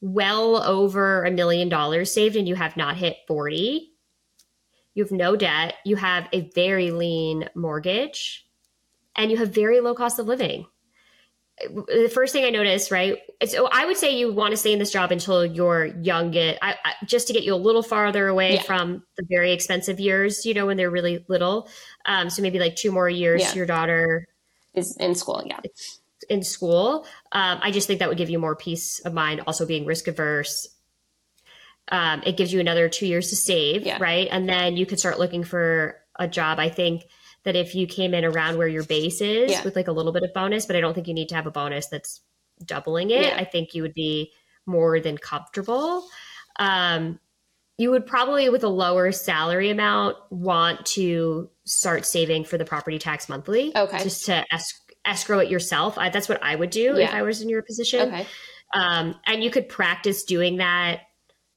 S2: well over a million dollars saved and you have not hit 40 you have no debt you have a very lean mortgage and you have very low cost of living the first thing i noticed right so i would say you want to stay in this job until you're young I, I, just to get you a little farther away yeah. from the very expensive years you know when they're really little um, so maybe like two more years yeah. your daughter
S1: is in school yeah
S2: in school. Um, I just think that would give you more peace of mind. Also, being risk averse, um, it gives you another two years to save, yeah. right? And then you could start looking for a job. I think that if you came in around where your base is yeah. with like a little bit of bonus, but I don't think you need to have a bonus that's doubling it. Yeah. I think you would be more than comfortable. Um, you would probably, with a lower salary amount, want to start saving for the property tax monthly.
S1: Okay.
S2: Just to ask escrow it yourself. I, that's what I would do yeah. if I was in your position.
S1: Okay.
S2: Um, and you could practice doing that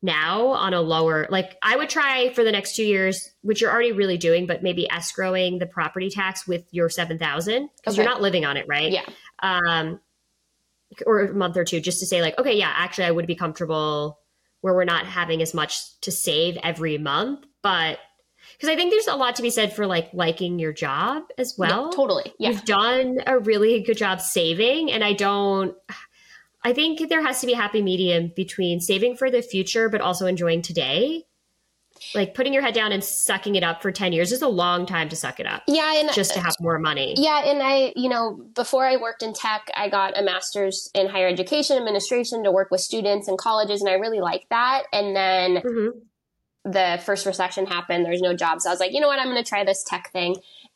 S2: now on a lower, like I would try for the next two years, which you're already really doing, but maybe escrowing the property tax with your 7,000 because okay. you're not living on it, right?
S1: Yeah.
S2: Um, or a month or two just to say like, okay, yeah, actually I would be comfortable where we're not having as much to save every month, but because I think there's a lot to be said for like liking your job as well.
S1: Yeah, totally. Yeah.
S2: You've done a really good job saving and I don't I think there has to be a happy medium between saving for the future but also enjoying today like putting your head down and sucking it up for 10 years is a long time to suck it up.
S1: Yeah. And
S2: just to have more money.
S1: Yeah. And I, you know, before I worked in tech, I got a master's in higher education administration to work with students and colleges. And I really liked that. And then mm-hmm. the first recession happened. There's no jobs. So I was like, you know what? I'm going to try this tech thing.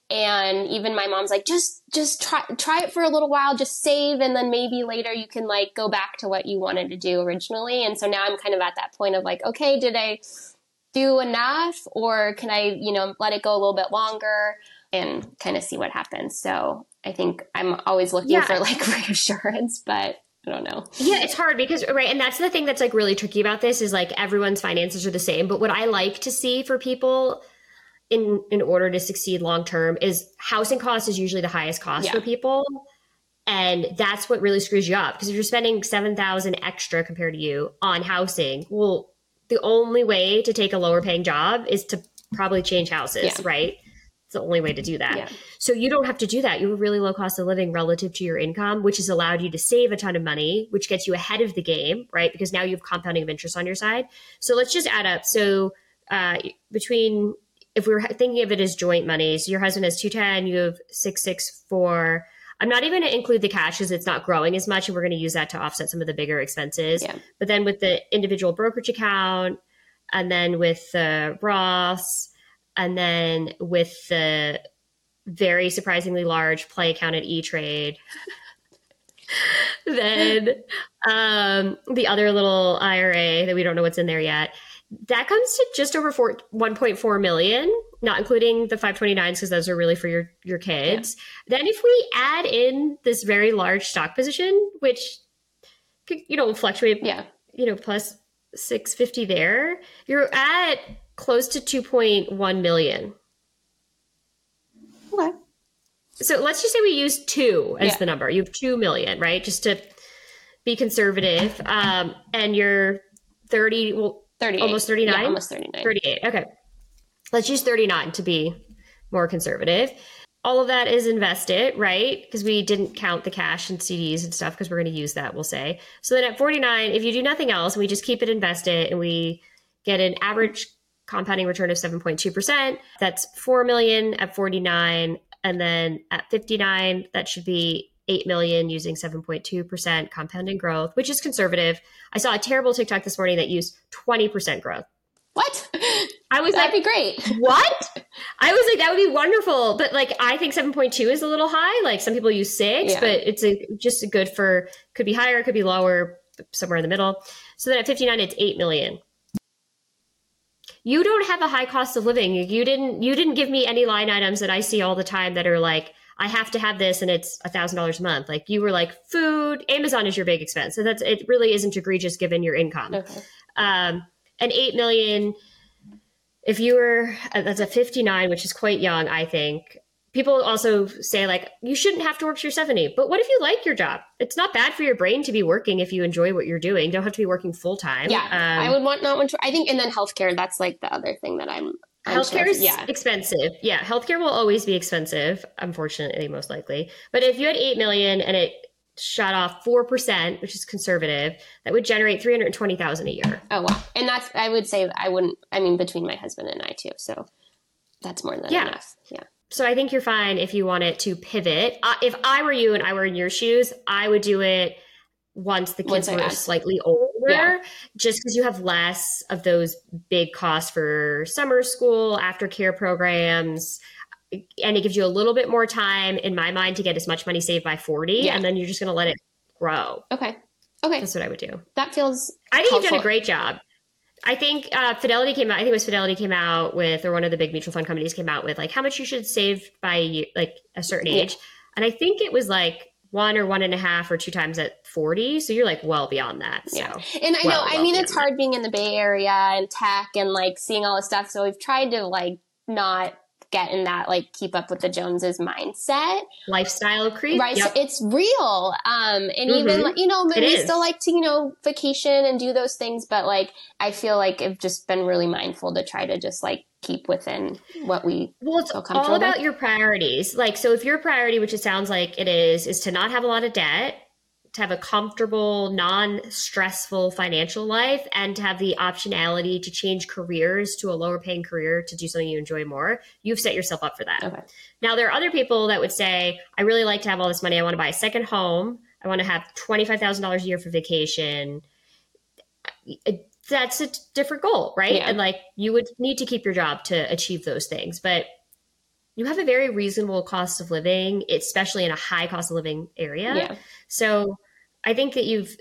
S1: And even my mom's like, just, just try, try it for a little while, just save. And then maybe later you can like go back to what you wanted to do originally. And so now I'm kind of at that point of like, okay, did I, do enough or can I, you know, let it go a little bit longer and kind of see what happens. So I think I'm always looking yeah. for like [laughs] reassurance, but I don't know.
S2: Yeah, it's hard because right, and that's the thing that's like really tricky about this is like everyone's finances are the same, but what I like to see for people in in order to succeed long term is housing cost is usually the highest cost yeah. for people. And that's what really screws you up because if you're spending 7,000 extra compared to you on housing, well, the only way to take a lower paying job is to probably change houses, yeah. right? It's the only way to do that. Yeah. So you don't have to do that. You have really low cost of living relative to your income, which has allowed you to save a ton of money, which gets you ahead of the game, right? Because now you have compounding of interest on your side. So let's just add up. So uh, between if we are thinking of it as joint money, so your husband has 210, you have 664 I'm not even going to include the cash because it's not growing as much, and we're going to use that to offset some of the bigger expenses. Yeah. But then with the individual brokerage account, and then with the Roths, and then with the very surprisingly large play account at E Trade. [laughs] then um, the other little IRA that we don't know what's in there yet. That comes to just over 4, 1.4 million not including the 529s because those are really for your your kids. Yeah. Then if we add in this very large stock position, which could, you know fluctuate,
S1: yeah,
S2: you know plus 650 there, you're at close to 2.1 million.
S1: Okay.
S2: So let's just say we use two as yeah. the number. You have two million, right? Just to be conservative. Um, and you're 30, well,
S1: 38.
S2: almost 39?
S1: Yeah, almost 39.
S2: 38. Okay let's use 39 to be more conservative. All of that is invested, right? Because we didn't count the cash and CDs and stuff because we're going to use that, we'll say. So then at 49, if you do nothing else, we just keep it invested and we get an average compounding return of 7.2%. That's 4 million at 49 and then at 59 that should be 8 million using 7.2% compounding growth, which is conservative. I saw a terrible TikTok this morning that used 20% growth.
S1: What?
S2: I was
S1: That'd
S2: like,
S1: be great.
S2: What? I was like, that would be wonderful. But like, I think 7.2 is a little high. Like some people use six, yeah. but it's a, just a good for, could be higher, could be lower, somewhere in the middle. So then at 59, it's 8 million. You don't have a high cost of living. You didn't, you didn't give me any line items that I see all the time that are like, I have to have this and it's a thousand dollars a month. Like you were like food, Amazon is your big expense. So that's, it really isn't egregious given your income. Okay. Um, and 8 million if you were uh, that's a 59 which is quite young i think people also say like you shouldn't have to work to your 70 but what if you like your job it's not bad for your brain to be working if you enjoy what you're doing you don't have to be working full time
S1: yeah um, i would want not want to i think and then healthcare that's like the other thing that I'm
S2: healthcare is yeah. expensive yeah healthcare will always be expensive unfortunately most likely but if you had 8 million and it shot off 4%, which is conservative, that would generate 320,000 a year.
S1: Oh wow. And that's I would say I wouldn't I mean between my husband and I too. So that's more than yeah. enough. Yeah.
S2: So I think you're fine if you wanted to pivot. Uh, if I were you and I were in your shoes, I would do it once the kids once were slightly older, yeah. just because you have less of those big costs for summer school, aftercare programs, and it gives you a little bit more time in my mind to get as much money saved by 40 yeah. and then you're just going to let it grow.
S1: Okay. Okay.
S2: That's what i would do.
S1: That feels
S2: i think helpful. you've done a great job. I think uh, fidelity came out i think it was fidelity came out with or one of the big mutual fund companies came out with like how much you should save by like a certain age. And i think it was like one or one and a half or two times at 40 so you're like well beyond that so yeah.
S1: and i well, know i mean it's hard that. being in the bay area and tech and like seeing all this stuff so we've tried to like not get in that like keep up with the Joneses mindset.
S2: Lifestyle creep.
S1: Right. Yep. So it's real. Um, and mm-hmm. even, you know, we still like to, you know, vacation and do those things, but like, I feel like I've just been really mindful to try to just like keep within what we
S2: well it's all about with. your priorities like so if your priority which it sounds like it is is to not have a lot of debt to have a comfortable, non stressful financial life and to have the optionality to change careers to a lower paying career to do something you enjoy more, you've set yourself up for that. Okay. Now, there are other people that would say, I really like to have all this money. I want to buy a second home. I want to have $25,000 a year for vacation. That's a different goal, right? Yeah. And like you would need to keep your job to achieve those things. But you have a very reasonable cost of living, especially in a high cost of living area. Yeah. So I think that you've,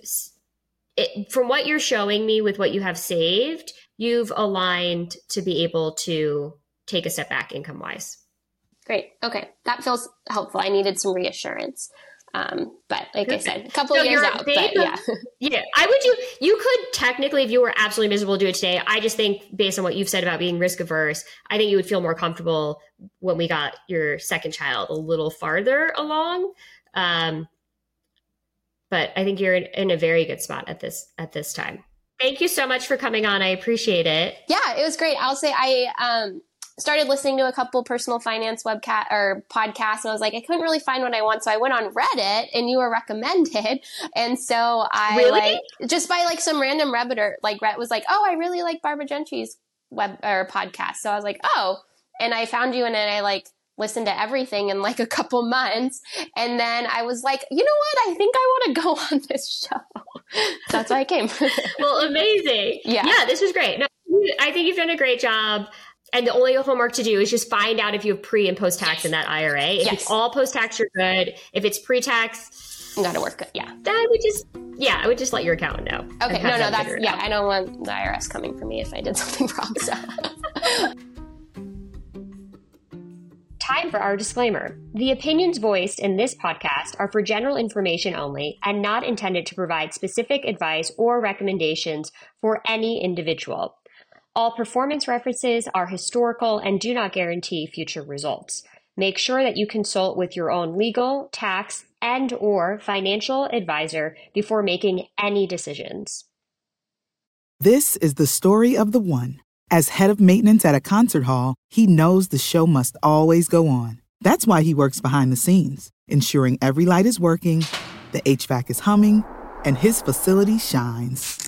S2: it, from what you're showing me with what you have saved, you've aligned to be able to take a step back income wise.
S1: Great. Okay. That feels helpful. I needed some reassurance. Um, but like I said, a couple so years out, but yeah. [laughs]
S2: yeah. I would you you could technically, if you were absolutely miserable, do it today. I just think based on what you've said about being risk averse, I think you would feel more comfortable when we got your second child a little farther along. Um, but I think you're in, in a very good spot at this at this time. Thank you so much for coming on. I appreciate it.
S1: Yeah, it was great. I'll say I um started listening to a couple personal finance webcast or podcasts and I was like, I couldn't really find what I want. So I went on Reddit and you were recommended. [laughs] And so I really? like just by like some random Redditor, like Reddit was like, Oh, I really like Barbara Ginty's web or podcast. So I was like, Oh, and I found you and then I like listened to everything in like a couple months. And then I was like, you know what? I think I want to [laughs] go on this show. [laughs] That's why I came.
S2: well, amazing. Yeah. Yeah, this was great. No, I think you've done a great job. And the only homework to do is just find out if you have pre and post tax in that IRA. If yes. it's all post tax, you're good. If it's pre tax,
S1: you gotta work. Yeah.
S2: Then I would just, yeah, I would just let your accountant know.
S1: Okay. No, no, that's, yeah, out. I don't want the IRS coming for me if I did [laughs] something wrong. So. [laughs]
S2: Time for our disclaimer. The opinions voiced in this podcast are for general information only and not intended to provide specific advice or recommendations for any individual. All performance references are historical and do not guarantee future results. Make sure that you consult with your own legal, tax, and or financial advisor before making any decisions.
S4: This is the story of the one. As head of maintenance at a concert hall, he knows the show must always go on. That's why he works behind the scenes, ensuring every light is working, the HVAC is humming, and his facility shines.